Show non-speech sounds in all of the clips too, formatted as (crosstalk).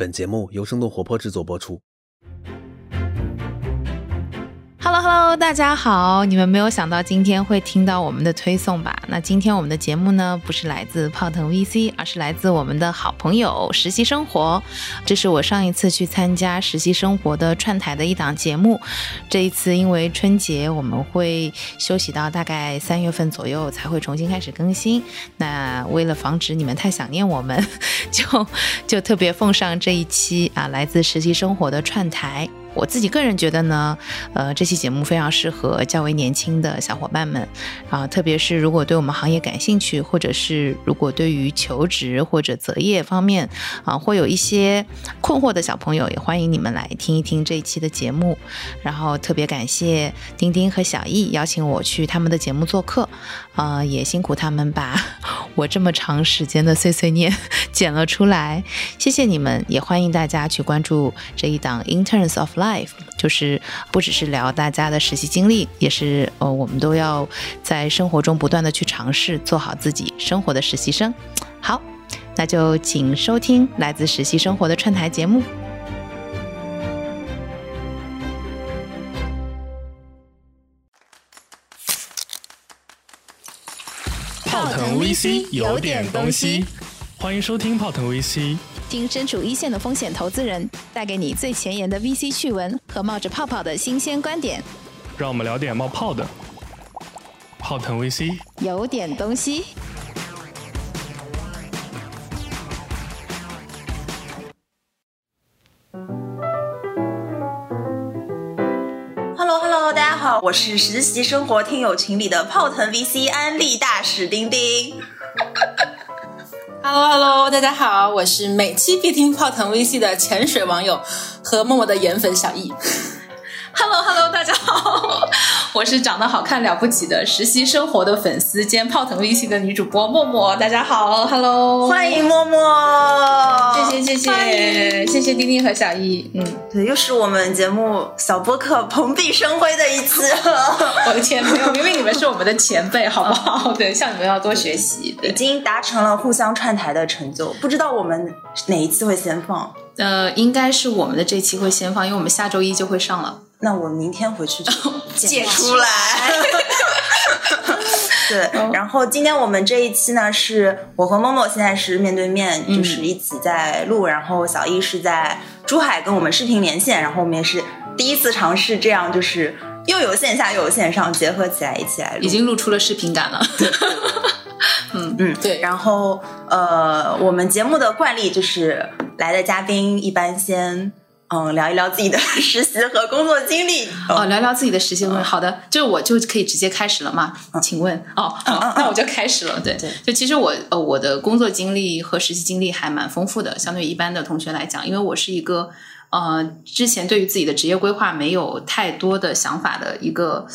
本节目由生动活泼制作播出。Hello Hello，大家好！你们没有想到今天会听到我们的推送吧？那今天我们的节目呢，不是来自泡腾 VC，而是来自我们的好朋友实习生活。这是我上一次去参加实习生活的串台的一档节目。这一次因为春节，我们会休息到大概三月份左右才会重新开始更新。那为了防止你们太想念我们，(laughs) 就就特别奉上这一期啊，来自实习生活的串台。我自己个人觉得呢，呃，这期节目非常适合较为年轻的小伙伴们，啊，特别是如果对我们行业感兴趣，或者是如果对于求职或者择业方面啊，会有一些困惑的小朋友，也欢迎你们来听一听这一期的节目。然后特别感谢丁丁和小易邀请我去他们的节目做客，啊，也辛苦他们把 (laughs) 我这么长时间的碎碎念 (laughs) 剪了出来，谢谢你们，也欢迎大家去关注这一档 Interns of。Life 就是不只是聊大家的实习经历，也是呃，我们都要在生活中不断的去尝试做好自己生活的实习生。好，那就请收听来自实习生活的串台节目。腾 VC 有点东西，欢迎收听泡腾 VC。听身处一线的风险投资人带给你最前沿的 VC 趣闻和冒着泡泡的新鲜观点，让我们聊点冒泡的。泡腾 VC 有点东西。我是实习生活听友群里的泡腾 VC 安利大使丁丁。(laughs) Hello Hello，大家好，我是每期必听泡腾 VC 的潜水网友和默默的颜粉小易。Hello Hello，大家好，(laughs) 我是长得好看了不起的实习生活的粉丝兼泡腾微信的女主播默默。大家好，Hello，欢迎默默，谢谢谢谢谢谢丁丁和小易。嗯，对，又是我们节目小播客蓬荜生辉的一次。我的天，没有，因为你们是我们的前辈，好不好？(laughs) 对，向你们要多学习。已经达成了互相串台的成就，不知道我们哪一次会先放？呃，应该是我们的这期会先放，因为我们下周一就会上了。那我明天回去就借出来。对，(laughs) 然后今天我们这一期呢，是我和默默现在是面对面，就是一起在录，然后小易是在珠海跟我们视频连线，然后我们也是第一次尝试这样，就是又有线下又有线上结合起来一起来录，已经录出了视频感了。(laughs) 嗯嗯，对。然后呃，我们节目的惯例就是来的嘉宾一般先。(laughs) 嗯，聊一聊自己的实习和工作经历。哦，聊聊自己的实习。好的，就是我就可以直接开始了嘛？请问，哦，那我就开始了。对对，就其实我呃，我的工作经历和实习经历还蛮丰富的，相对于一般的同学来讲，因为我是一个呃，之前对于自己的职业规划没有太多的想法的一个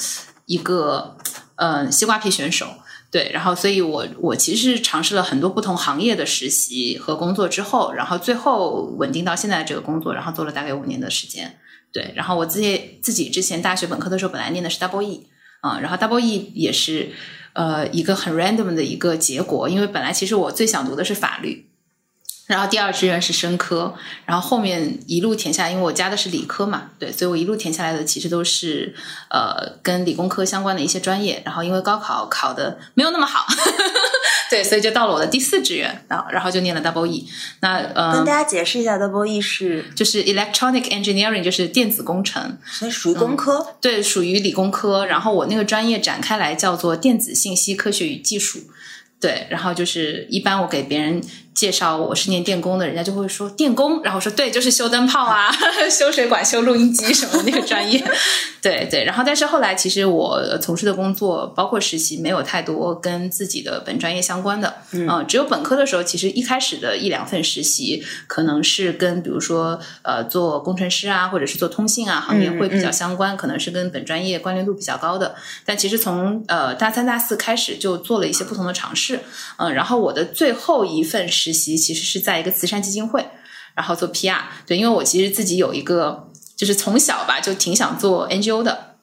一个呃西瓜皮选手。对，然后，所以我我其实尝试了很多不同行业的实习和工作之后，然后最后稳定到现在这个工作，然后做了大概五年的时间。对，然后我自己自己之前大学本科的时候本来念的是 double E，啊，然后 double E 也是呃一个很 random 的一个结果，因为本来其实我最想读的是法律。然后第二志愿是生科，然后后面一路填下来，因为我加的是理科嘛，对，所以我一路填下来的其实都是呃跟理工科相关的一些专业。然后因为高考考的没有那么好，(laughs) 对，所以就到了我的第四志愿啊，然后就念了 double E。那呃，跟大家解释一下 double E 是就是 electronic engineering，就是电子工程，所以属于工科，对，属于理工科。然后我那个专业展开来叫做电子信息科学与技术，对，然后就是一般我给别人。介绍我是念电工的，人家就会说电工，然后说对，就是修灯泡啊、(laughs) 修水管、修录音机什么那个专业，(laughs) 对对。然后但是后来其实我从事的工作，包括实习，没有太多跟自己的本专业相关的，嗯，只有本科的时候，其实一开始的一两份实习，可能是跟比如说呃做工程师啊，或者是做通信啊行业会比较相关，可能是跟本专业关联度比较高的。但其实从呃大三大四开始就做了一些不同的尝试，嗯，然后我的最后一份实习其实是在一个慈善基金会，然后做 PR。对，因为我其实自己有一个，就是从小吧就挺想做 NGO 的。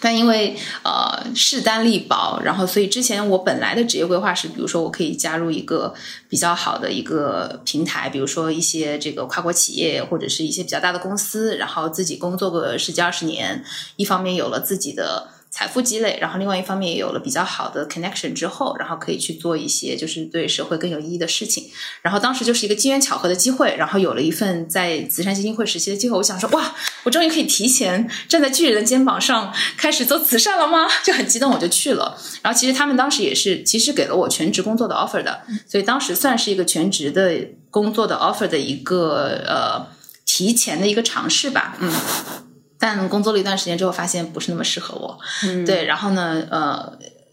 但因为呃势单力薄，然后所以之前我本来的职业规划是，比如说我可以加入一个比较好的一个平台，比如说一些这个跨国企业或者是一些比较大的公司，然后自己工作个十几二十年，一方面有了自己的。财富积累，然后另外一方面也有了比较好的 connection 之后，然后可以去做一些就是对社会更有意义的事情。然后当时就是一个机缘巧合的机会，然后有了一份在慈善基金会实习的机会。我想说，哇，我终于可以提前站在巨人的肩膀上开始做慈善了吗？就很激动，我就去了。然后其实他们当时也是其实给了我全职工作的 offer 的，所以当时算是一个全职的工作的 offer 的一个呃提前的一个尝试吧，嗯。但工作了一段时间之后，发现不是那么适合我。嗯，对，然后呢，呃，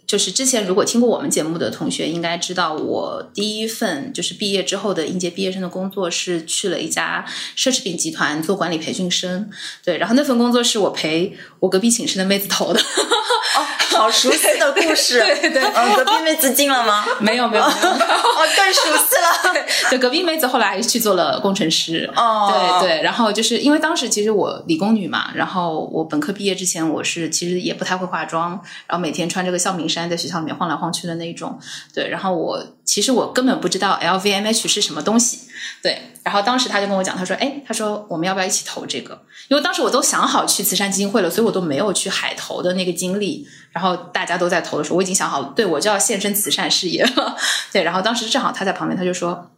就是之前如果听过我们节目的同学应该知道，我第一份就是毕业之后的应届毕业生的工作是去了一家奢侈品集团做管理培训生。对，然后那份工作是我陪我隔壁寝室的妹子投的。哦，好熟悉的故事。(laughs) 对对对，嗯，隔壁妹子进了吗？没有没有，哦，更熟悉了。(laughs) 对，隔壁妹子后来去做了工程师。哦，对对，然后就是因为当时其实我理工女嘛，然后我本科毕业之前我是其实也不太会化妆，然后每天穿这个校名衫在学校里面晃来晃去的那种。对，然后我其实我根本不知道 LVMH 是什么东西。对，然后当时他就跟我讲，他说：“哎，他说我们要不要一起投这个？因为当时我都想好去慈善基金会了，所以我都没有去海投的那个经历。然后大家都在投的时候，我已经想好，对我就要献身慈善事业了。(laughs) 对，然后当时正好他在旁边，他就说。”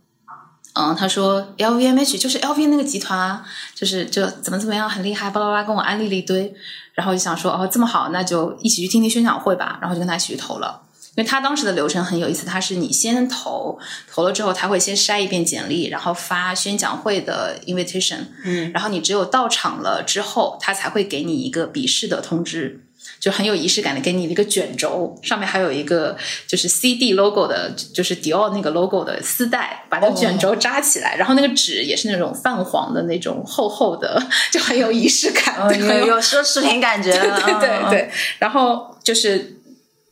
嗯，他说 LVMH 就是 LV 那个集团啊，就是就怎么怎么样很厉害，巴拉巴拉跟我安利了一堆，然后就想说哦这么好，那就一起去听听宣讲会吧，然后就跟他一起去投了。因为他当时的流程很有意思，他是你先投，投了之后他会先筛一遍简历，然后发宣讲会的 invitation，嗯，然后你只有到场了之后，他才会给你一个笔试的通知。就很有仪式感的给你一个卷轴，上面还有一个就是 CD logo 的，就是 Dior 那个 logo 的丝带，把那卷轴扎起来，然后那个纸也是那种泛黄的那种厚厚的，就很有仪式感，有有奢侈品感觉，(laughs) 对对对，然后就是。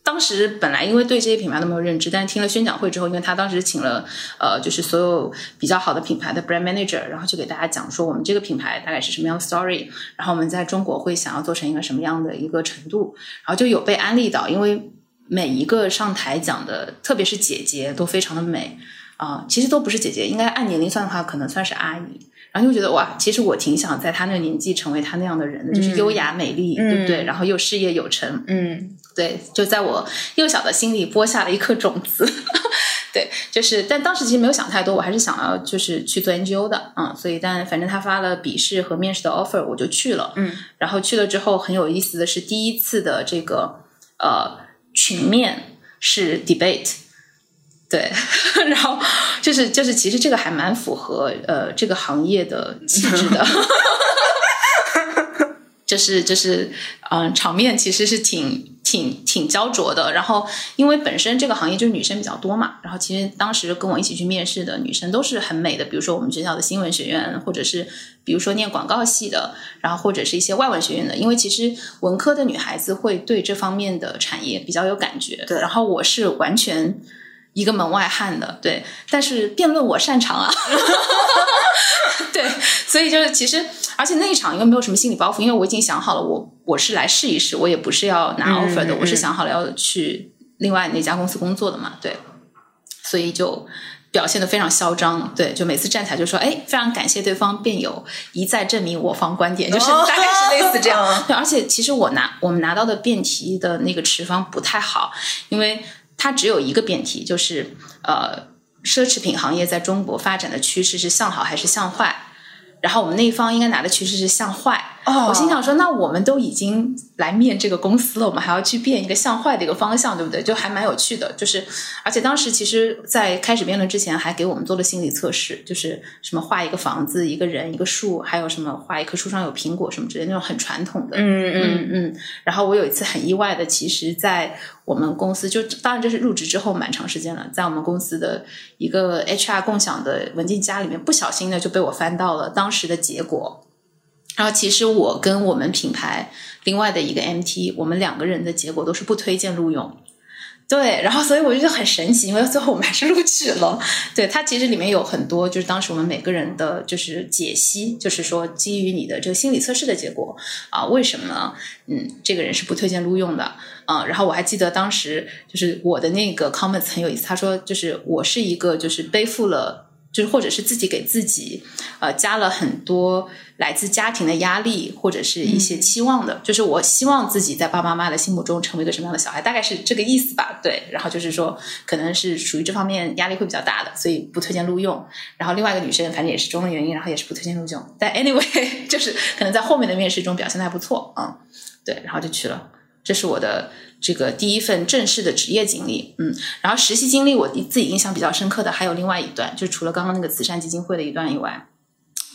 当时本来因为对这些品牌都没有认知，但是听了宣讲会之后，因为他当时请了呃，就是所有比较好的品牌的 brand manager，然后就给大家讲说我们这个品牌大概是什么样的 story，然后我们在中国会想要做成一个什么样的一个程度，然后就有被安利到，因为每一个上台讲的，特别是姐姐都非常的美啊，其实都不是姐姐，应该按年龄算的话，可能算是阿姨。然后就觉得哇，其实我挺想在他那个年纪成为他那样的人的，就是优雅美丽，对不对？然后又事业有成，嗯，对，就在我幼小的心里播下了一颗种子。(laughs) 对，就是，但当时其实没有想太多，我还是想要就是去做 NGO 的，嗯，所以但反正他发了笔试和面试的 offer，我就去了，嗯，然后去了之后很有意思的是，第一次的这个呃群面是 debate。对，(laughs) 然后就是就是，其实这个还蛮符合呃这个行业的气质的，(laughs) 就是就是嗯，场面其实是挺挺挺焦灼的。然后因为本身这个行业就是女生比较多嘛，然后其实当时跟我一起去面试的女生都是很美的，比如说我们学校的新闻学院，或者是比如说念广告系的，然后或者是一些外文学院的。因为其实文科的女孩子会对这方面的产业比较有感觉，对。然后我是完全。一个门外汉的，对，但是辩论我擅长啊，(laughs) 对，所以就是其实，而且那一场因为没有什么心理包袱，因为我已经想好了，我我是来试一试，我也不是要拿 offer 的，我是想好了要去另外那家公司工作的嘛，对，所以就表现的非常嚣张，对，就每次站起来就说，哎，非常感谢对方辩友一再证明我方观点，就是大概是类似这样，对，而且其实我拿我们拿到的辩题的那个持方不太好，因为。它只有一个辩题，就是呃，奢侈品行业在中国发展的趋势是向好还是向坏？然后我们那一方应该拿的趋势是向坏。我心想说，那我们都已经来面这个公司了，我们还要去变一个向坏的一个方向，对不对？就还蛮有趣的。就是，而且当时其实，在开始辩论之前，还给我们做了心理测试，就是什么画一个房子、一个人、一个树，还有什么画一棵树上有苹果什么之类那种很传统的。嗯嗯嗯。然后我有一次很意外的，其实，在我们公司，就当然这是入职之后蛮长时间了，在我们公司的一个 HR 共享的文件夹里面，不小心的就被我翻到了当时的结果。然后其实我跟我们品牌另外的一个 MT，我们两个人的结果都是不推荐录用。对，然后所以我就觉得很神奇，因为最后我们还是录取了。对，它其实里面有很多，就是当时我们每个人的就是解析，就是说基于你的这个心理测试的结果啊，为什么嗯这个人是不推荐录用的啊？然后我还记得当时就是我的那个 comments 很有意思，他说就是我是一个就是背负了。就是或者是自己给自己呃加了很多来自家庭的压力或者是一些期望的，就是我希望自己在爸爸妈妈的心目中成为一个什么样的小孩，大概是这个意思吧。对，然后就是说可能是属于这方面压力会比较大的，所以不推荐录用。然后另外一个女生反正也是种种原因，然后也是不推荐录用。但 anyway，(laughs) 就是可能在后面的面试中表现的还不错啊，对，然后就去了。这是我的这个第一份正式的职业经历，嗯，然后实习经历我自己印象比较深刻的还有另外一段，就除了刚刚那个慈善基金会的一段以外，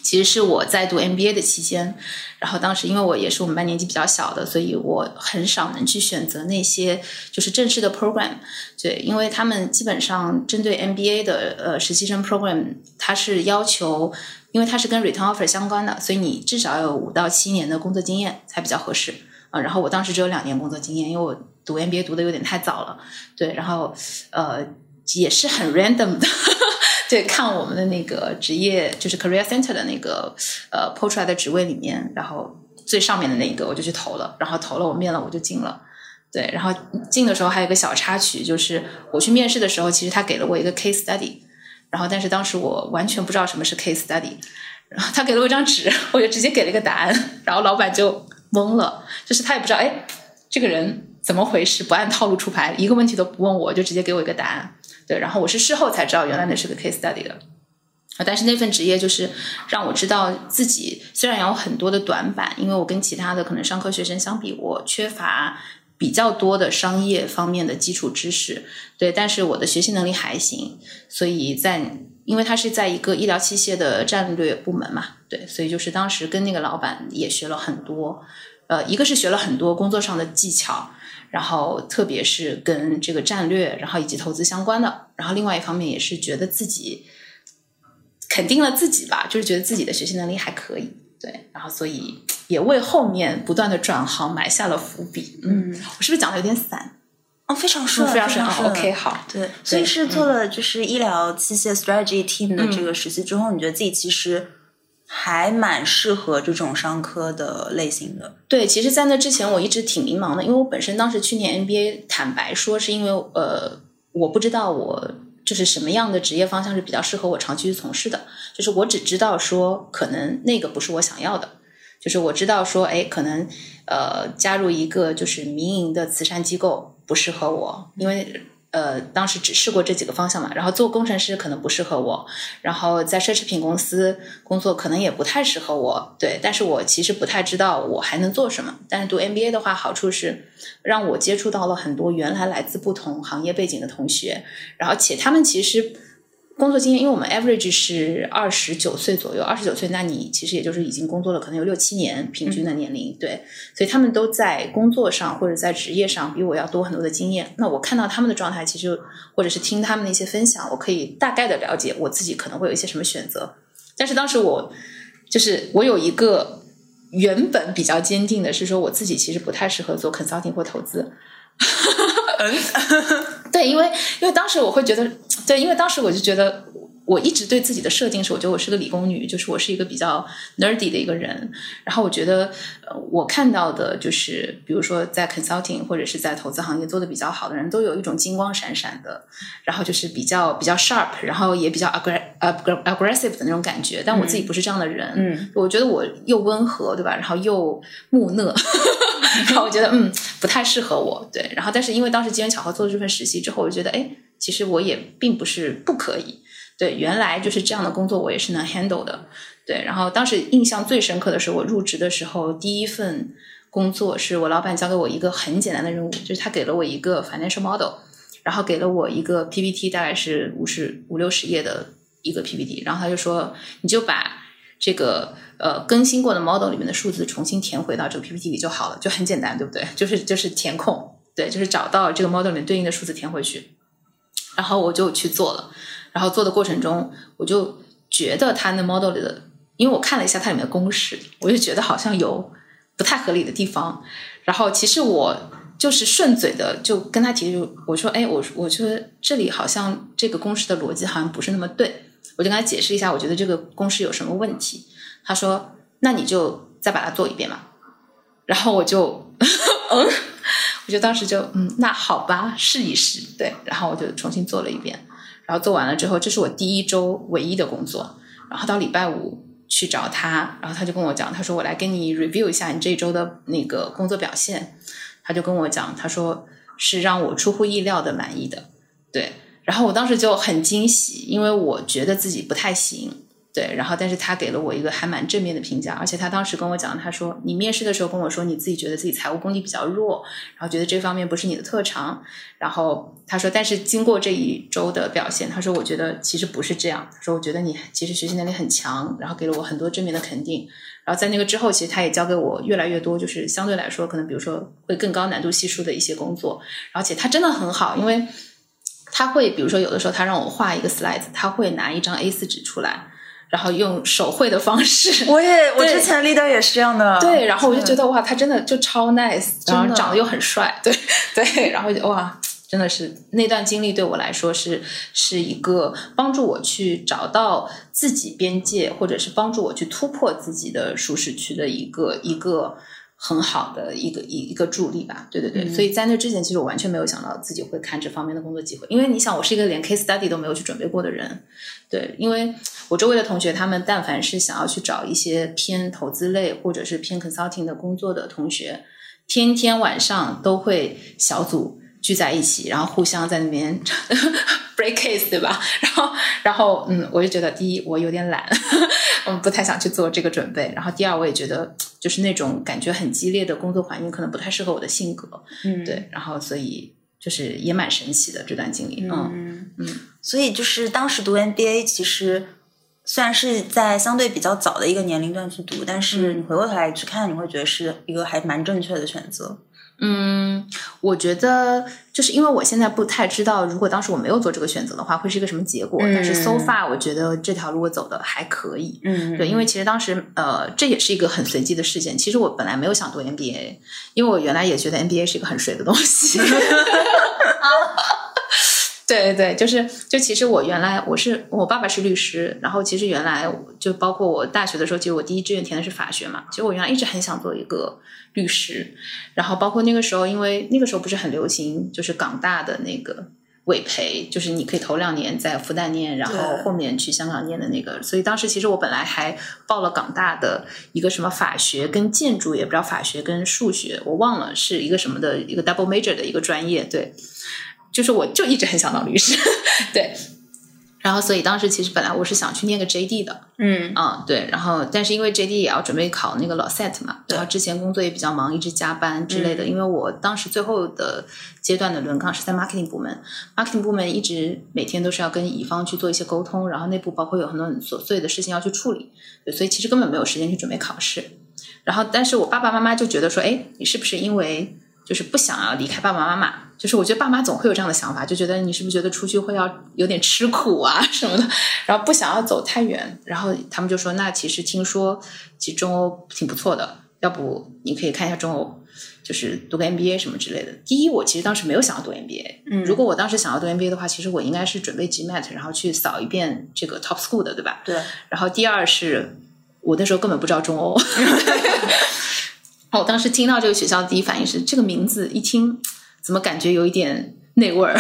其实是我在读 MBA 的期间，然后当时因为我也是我们班年纪比较小的，所以我很少能去选择那些就是正式的 program，对，因为他们基本上针对 MBA 的呃实习生 program，它是要求，因为它是跟 return offer 相关的，所以你至少有五到七年的工作经验才比较合适。啊，然后我当时只有两年工作经验，因为我读 MBA 读的有点太早了，对，然后呃也是很 random 的，对，看我们的那个职业就是 career center 的那个呃抛出来的职位里面，然后最上面的那一个我就去投了，然后投了我面了我就进了，对，然后进的时候还有一个小插曲，就是我去面试的时候，其实他给了我一个 case study，然后但是当时我完全不知道什么是 case study，然后他给了我一张纸，我就直接给了一个答案，然后老板就。懵了，就是他也不知道，哎，这个人怎么回事？不按套路出牌，一个问题都不问我就直接给我一个答案。对，然后我是事后才知道，原来那是个 case study 的。啊，但是那份职业就是让我知道自己虽然有很多的短板，因为我跟其他的可能商科学生相比，我缺乏比较多的商业方面的基础知识。对，但是我的学习能力还行，所以在。因为他是在一个医疗器械的战略部门嘛，对，所以就是当时跟那个老板也学了很多，呃，一个是学了很多工作上的技巧，然后特别是跟这个战略，然后以及投资相关的，然后另外一方面也是觉得自己肯定了自己吧，就是觉得自己的学习能力还可以，对，然后所以也为后面不断的转行埋下了伏笔。嗯，我是不是讲的有点散？哦，非常顺，非常顺。OK，好，对，所以是做了就是医疗器械 strategy team 的这个实习之后，你觉得自己其实还蛮适合这种商科的类型的。对，其实，在那之前我一直挺迷茫的，因为我本身当时去年 MBA，坦白说，是因为呃，我不知道我就是什么样的职业方向是比较适合我长期去从事的，就是我只知道说，可能那个不是我想要的，就是我知道说，哎，可能呃，加入一个就是民营的慈善机构。不适合我，因为呃，当时只试过这几个方向嘛。然后做工程师可能不适合我，然后在奢侈品公司工作可能也不太适合我。对，但是我其实不太知道我还能做什么。但是读 MBA 的话，好处是让我接触到了很多原来来自不同行业背景的同学，然后且他们其实。工作经验，因为我们 average 是二十九岁左右，二十九岁，那你其实也就是已经工作了，可能有六七年平均的年龄，对，所以他们都在工作上或者在职业上比我要多很多的经验。那我看到他们的状态，其实或者是听他们的一些分享，我可以大概的了解我自己可能会有一些什么选择。但是当时我就是我有一个原本比较坚定的是说，我自己其实不太适合做 consulting 或投资。(laughs) (laughs) 对，因为因为当时我会觉得，对，因为当时我就觉得。我一直对自己的设定是，我觉得我是个理工女，就是我是一个比较 nerdy 的一个人。然后我觉得，呃，我看到的就是，比如说在 consulting 或者是在投资行业做的比较好的人，都有一种金光闪闪的，然后就是比较比较 sharp，然后也比较 aggressive 的那种感觉。但我自己不是这样的人，嗯，我觉得我又温和，对吧？然后又木讷，(laughs) 然后我觉得嗯不太适合我，对。然后但是因为当时机缘巧合做了这份实习之后，我就觉得哎，其实我也并不是不可以。对，原来就是这样的工作，我也是能 handle 的。对，然后当时印象最深刻的是，我入职的时候，第一份工作是我老板交给我一个很简单的任务，就是他给了我一个 financial model，然后给了我一个 PPT，大概是五十五六十页的一个 PPT，然后他就说，你就把这个呃更新过的 model 里面的数字重新填回到这个 PPT 里就好了，就很简单，对不对？就是就是填空，对，就是找到这个 model 里面对应的数字填回去，然后我就去做了。然后做的过程中，我就觉得它那 model 里的，因为我看了一下它里面的公式，我就觉得好像有不太合理的地方。然后其实我。就是顺嘴的就跟他提出，我说，哎，我我说这里好像这个公式的逻辑好像不是那么对，我就跟他解释一下，我觉得这个公式有什么问题。他说，那你就再把它做一遍嘛。然后我就，嗯，(laughs) 我就当时就，嗯，那好吧，试一试，对。然后我就重新做了一遍，然后做完了之后，这是我第一周唯一的工作。然后到礼拜五去找他，然后他就跟我讲，他说我来跟你 review 一下你这一周的那个工作表现。他就跟我讲，他说是让我出乎意料的满意的，对。然后我当时就很惊喜，因为我觉得自己不太行。对，然后但是他给了我一个还蛮正面的评价，而且他当时跟我讲，他说你面试的时候跟我说你自己觉得自己财务功底比较弱，然后觉得这方面不是你的特长，然后他说，但是经过这一周的表现，他说我觉得其实不是这样，他说我觉得你其实学习能力很强，然后给了我很多正面的肯定，然后在那个之后，其实他也教给我越来越多，就是相对来说可能比如说会更高难度系数的一些工作，而且他真的很好，因为他会比如说有的时候他让我画一个 slide，他会拿一张 A 四纸出来。然后用手绘的方式，(laughs) 我也我之前 leader 也是这样的，对，然后我就觉得哇，他真的就超 nice，然后长得又很帅，(laughs) 对对，然后哇，真的是那段经历对我来说是是一个帮助我去找到自己边界，或者是帮助我去突破自己的舒适区的一个一个。很好的一个一一个助力吧，对对对，所以在那之前，其实我完全没有想到自己会看这方面的工作机会，因为你想，我是一个连 case study 都没有去准备过的人，对，因为我周围的同学，他们但凡是想要去找一些偏投资类或者是偏 consulting 的工作的同学，天天晚上都会小组。聚在一起，然后互相在那边 (laughs) break case，对吧？然后，然后，嗯，我就觉得，第一，我有点懒，(laughs) 我不太想去做这个准备。然后，第二，我也觉得，就是那种感觉很激烈的工作环境，可能不太适合我的性格。嗯，对。然后，所以就是也蛮神奇的这段经历。嗯嗯。所以，就是当时读 MBA，其实虽然是在相对比较早的一个年龄段去读，但是你回过头来去看，你会觉得是一个还蛮正确的选择。嗯，我觉得就是因为我现在不太知道，如果当时我没有做这个选择的话，会是一个什么结果。但是 so far，我觉得这条路我走的还可以。嗯，对，因为其实当时呃，这也是一个很随机的事件。其实我本来没有想读 MBA，因为我原来也觉得 MBA 是一个很水的东西。(laughs) 对对对，就是就其实我原来我是我爸爸是律师，然后其实原来就包括我大学的时候，其实我第一志愿填的是法学嘛。其实我原来一直很想做一个律师，然后包括那个时候，因为那个时候不是很流行，就是港大的那个委培，就是你可以头两年在复旦念，然后后面去香港念的那个。所以当时其实我本来还报了港大的一个什么法学跟建筑，也不知道法学跟数学，我忘了是一个什么的一个 double major 的一个专业，对。就是我就一直很想当律师，对，然后所以当时其实本来我是想去念个 JD 的，嗯。啊对，然后但是因为 JD 也要准备考那个老 set 嘛，然后之前工作也比较忙，一直加班之类的，因为我当时最后的阶段的轮岗是在 marketing 部门，marketing 部门一直每天都是要跟乙方去做一些沟通，然后内部包括有很多很琐碎的事情要去处理，对，所以其实根本没有时间去准备考试，然后但是我爸爸妈妈就觉得说，哎，你是不是因为就是不想要离开爸爸妈妈？就是我觉得爸妈总会有这样的想法，就觉得你是不是觉得出去会要有点吃苦啊什么的，然后不想要走太远，然后他们就说，那其实听说其实中欧挺不错的，要不你可以看一下中欧，就是读个 MBA 什么之类的。第一，我其实当时没有想要读 MBA，嗯，如果我当时想要读 MBA 的话，其实我应该是准备 GMAT，然后去扫一遍这个 Top School 的，对吧？对。然后第二是我那时候根本不知道中欧，(laughs) (laughs) (laughs) 我当时听到这个学校的第一反应是这个名字一听。怎么感觉有一点内味儿？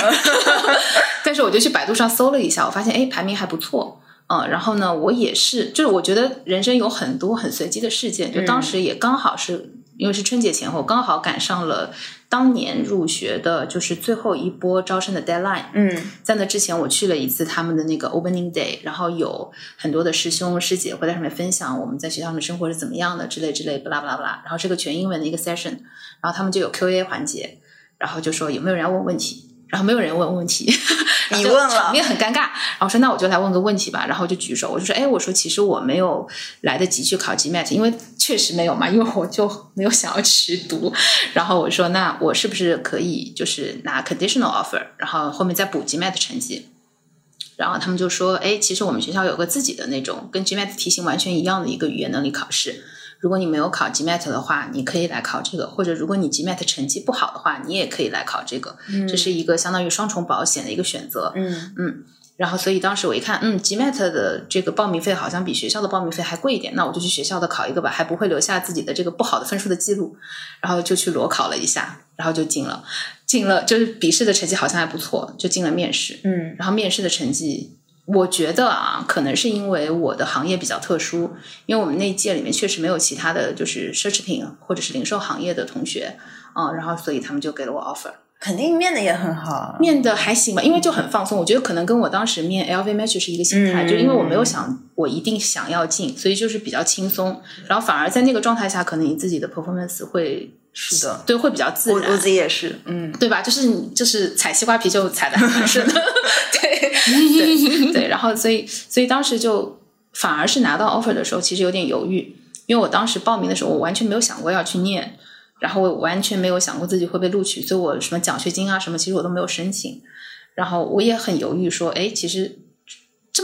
(laughs) 但是我就去百度上搜了一下，我发现哎，排名还不错。嗯，然后呢，我也是，就是我觉得人生有很多很随机的事件，就当时也刚好是因为是春节前后，刚好赶上了当年入学的，就是最后一波招生的 deadline。嗯，在那之前我去了一次他们的那个 opening day，然后有很多的师兄师姐会在上面分享我们在学校的生活是怎么样的之类之类，不啦不啦不啦。然后是个全英文的一个 session，然后他们就有 Q&A 环节。然后就说有没有人要问问题，然后没有人问问题，(laughs) 你问了，场面很尴尬。然后说那我就来问个问题吧，然后就举手，我就说哎，我说其实我没有来得及去考 GMAT，因为确实没有嘛，因为我就没有想要去读。然后我说那我是不是可以就是拿 conditional offer，然后后面再补 GMAT 成绩？然后他们就说哎，其实我们学校有个自己的那种跟 GMAT 题型完全一样的一个语言能力考试。如果你没有考 GMAT 的话，你可以来考这个；或者如果你 GMAT 成绩不好的话，你也可以来考这个。这是一个相当于双重保险的一个选择。嗯嗯，然后所以当时我一看，嗯，GMAT 的这个报名费好像比学校的报名费还贵一点，那我就去学校的考一个吧，还不会留下自己的这个不好的分数的记录。然后就去裸考了一下，然后就进了，进了就是笔试的成绩好像还不错，就进了面试。嗯然后面试的成绩，我觉得啊，可能是因为我的行业比较特殊，因为我们那一届里面确实没有其他的就是奢侈品或者是零售行业的同学，嗯，然后所以他们就给了我 offer。肯定面的也很好。面的还行吧，因为就很放松。我觉得可能跟我当时面 LV Match 是一个心态，嗯就因为我没有想我一定想要进，所以就是比较轻松。然后反而在那个状态下，可能你自己的 performance 会是的，对会比较自然。我我自己也是，嗯对吧？就是你就是踩西瓜皮就踩的还蛮顺的，(laughs) 对对 (laughs) 对。然后所以所以当时就反而是拿到 offer 的时候，其实有点犹豫，因为我当时报名的时候，我完全没有想过要去念，然后我完全没有想过自己会被录取，所以我什么奖学金啊什么，其实我都没有申请。然后我也很犹豫，说，哎，其实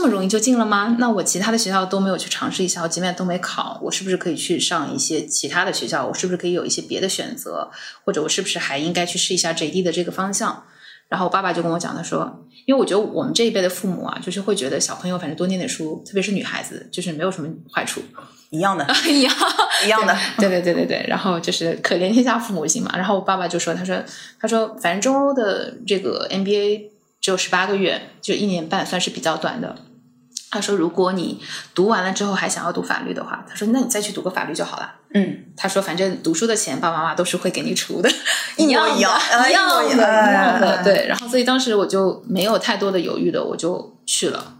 这么容易就进了吗？那我其他的学校都没有去尝试一下，我 GMAT 都没考，我是不是可以去上一些其他的学校？我是不是可以有一些别的选择？或者我是不是还应该去试一下 JD 的这个方向？然后我爸爸就跟我讲，他说，因为我觉得我们这一辈的父母啊，就是会觉得小朋友反正多念点书，特别是女孩子，就是没有什么坏处。一样的，(laughs) 一样一样的。对对对对对，然后就是可怜天下父母心嘛。然后我爸爸就说，他说他说反正中欧的这个 MBA 只有十八个月，就一年半，算是比较短的。他说，如果你读完了之后还想要读法律的话，他说那你再去读个法律就好了。嗯，他说反正读书的钱爸爸妈妈都是会给你出的，(laughs) 一模样 (laughs) 一样的，一样一样哎的。对，然后所以当时我就没有太多的犹豫的，我就去了。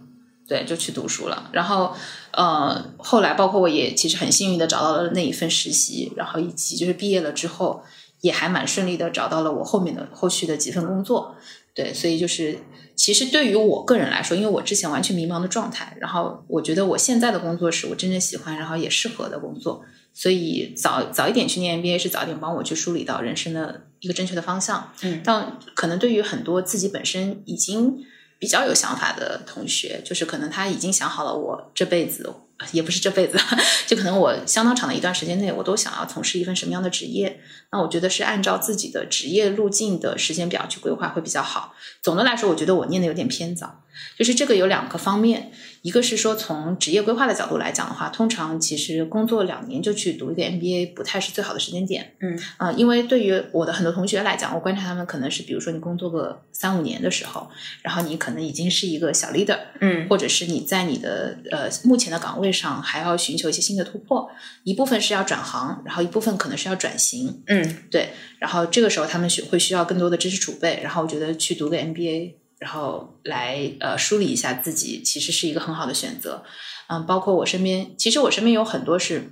对，就去读书了。然后，呃，后来包括我也其实很幸运的找到了那一份实习，然后以及就是毕业了之后，也还蛮顺利的找到了我后面的后续的几份工作。对，所以就是其实对于我个人来说，因为我之前完全迷茫的状态，然后我觉得我现在的工作是我真正喜欢，然后也适合的工作，所以早早一点去念 MBA 是早一点帮我去梳理到人生的一个正确的方向。嗯但可能对于很多自己本身已经比较有想法的同学，就是可能他已经想好了，我这辈子也不是这辈子，(laughs) 就可能我相当长的一段时间内，我都想要从事一份什么样的职业。那我觉得是按照自己的职业路径的时间表去规划会比较好。总的来说，我觉得我念的有点偏早，就是这个有两个方面，一个是说从职业规划的角度来讲的话，通常其实工作两年就去读一个 MBA 不太是最好的时间点。嗯啊、因为对于我的很多同学来讲，我观察他们可能是，比如说你工作个三五年的时候，然后你可能已经是一个小 leader，嗯或者是你在你的呃目前的岗位上还要寻求一些新的突破，一部分是要转行，然后一部分可能是要转型，嗯对，然后这个时候他们需会需要更多的知识储备，然后我觉得去读个 MBA，然后来呃梳理一下自己，其实是一个很好的选择。嗯，包括我身边，其实我身边有很多是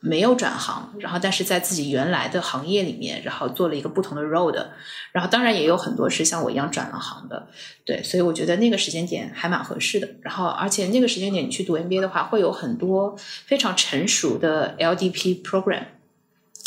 没有转行，然后但是在自己原来的行业里面，然后做了一个不同的 role 的，然后当然也有很多是像我一样转了行的，对，所以我觉得那个时间点还蛮合适的。然后而且那个时间点你去读 MBA 的话，会有很多非常成熟的 LDP program。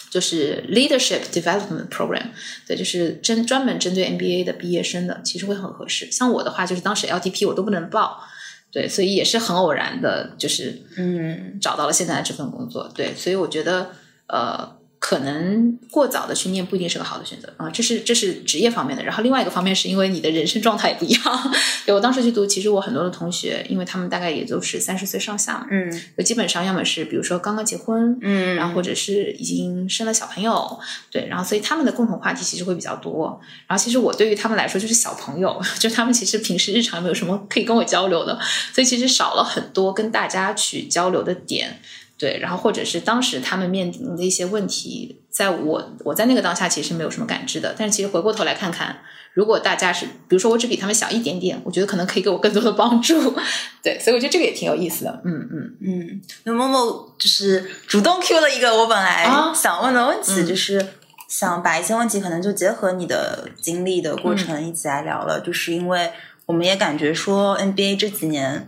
就是 Leadership Development Program，对，就是针专门针对 MBA 的毕业生的，其实会很合适。像我的话，就是当时 LTP 我都不能报，对，所以也是很偶然的，就是嗯找到了现在的这份工作。对，所以我觉得呃，可能过早的去念不一定是个好的选择啊、这是这是职业方面的。然后另外一个方面是因为你的人生状态也不一样。对我当时去读，其实我很多的同学，因为他们大概也都是三十岁上下嘛，嗯就基本上要么是比如说刚刚结婚，嗯然后或者是已经生了小朋友，对，然后所以他们的共同话题其实会比较多。然后其实我对于他们来说就是小朋友，(laughs) 就他们其实平时日常没有什么可以跟我交流的，所以其实少了很多跟大家去交流的点。对，然后或者是当时他们面临的一些问题，在我我在那个当下其实没有什么感知的，但是其实回过头来看看，如果大家是，比如说我只比他们小一点点，我觉得可能可以给我更多的帮助。(laughs) 对，所以我觉得这个也挺有意思的。嗯嗯。嗯，那默默就是主动 Q 了一个我本来啊想问的问题，嗯就是想把一些问题可能就结合你的经历的过程一起来聊了，就是因为我们也感觉说 NBA 这几年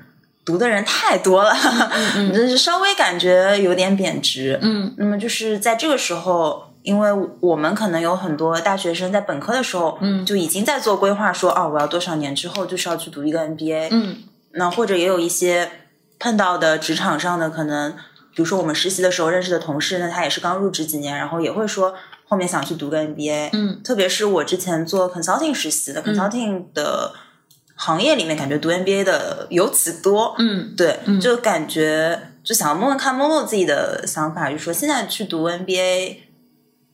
读的人太多了，嗯 (laughs) 就是稍微感觉有点贬值。嗯那么就是在这个时候。因为我们可能有很多大学生在本科的时候，嗯就已经在做规划说，哦，我要多少年之后就是要去读一个 MBA，嗯那或者也有一些碰到的职场上的可能比如说我们实习的时候认识的同事，那他也是刚入职几年，然后也会说后面想去读个 MBA。嗯，特别是我之前做 consulting 实习的，consulting 的行业里面，感觉读 MBA 的尤其多。嗯对，就感觉就想问问看默默自己的想法，就是说现在去读 MBA，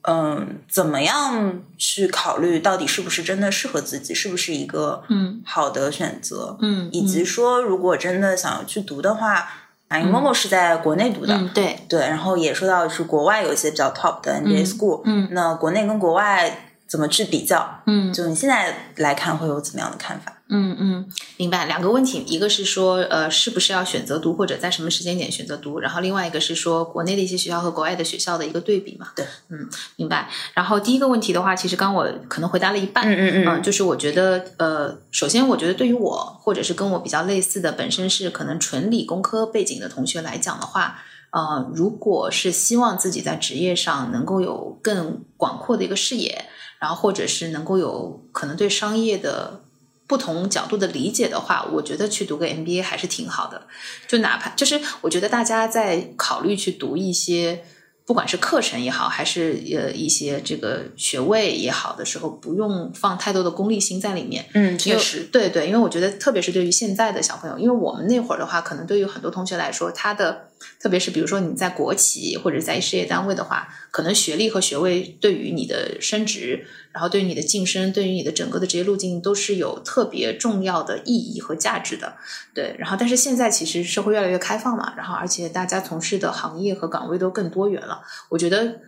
嗯，怎么样去考虑到底是不是真的适合自己，是不是一个嗯好的选择？嗯，以及说如果真的想要去读的话，啊，因为默默是在国内读的，嗯对，对，然后也说到是国外有一些比较 top 的 MBA school，嗯那国内跟国外怎么去比较？嗯就你现在来看会有怎么样的看法？嗯嗯，明白。两个问题，一个是说，呃，是不是要选择读，或者在什么时间点选择读？然后另外一个是说，国内的一些学校和国外的学校的一个对比嘛？对，嗯，明白。然后第一个问题的话，其实刚我可能回答了一半，嗯嗯嗯就是我觉得，呃，首先我觉得对于我或者是跟我比较类似的，本身是可能纯理工科背景的同学来讲的话，呃，如果是希望自己在职业上能够有更广阔的一个视野，然后或者是能够有可能对商业的不同角度的理解的话，我觉得去读个 MBA 还是挺好的。就哪怕就是我觉得大家在考虑去读一些。不管是课程也好，还是呃一些这个学位也好的时候，不用放太多的功利心在里面。嗯，确实，对对，因为我觉得，特别是对于现在的小朋友，因为我们那会儿的话，可能对于很多同学来说，他的特别是比如说你在国企或者在事业单位的话，可能学历和学位对于你的升职，然后对于你的晋升，对于你的整个的职业路径都是有特别重要的意义和价值的。对，然后但是现在其实社会越来越开放嘛，然后而且大家从事的行业和岗位都更多元了，我觉得。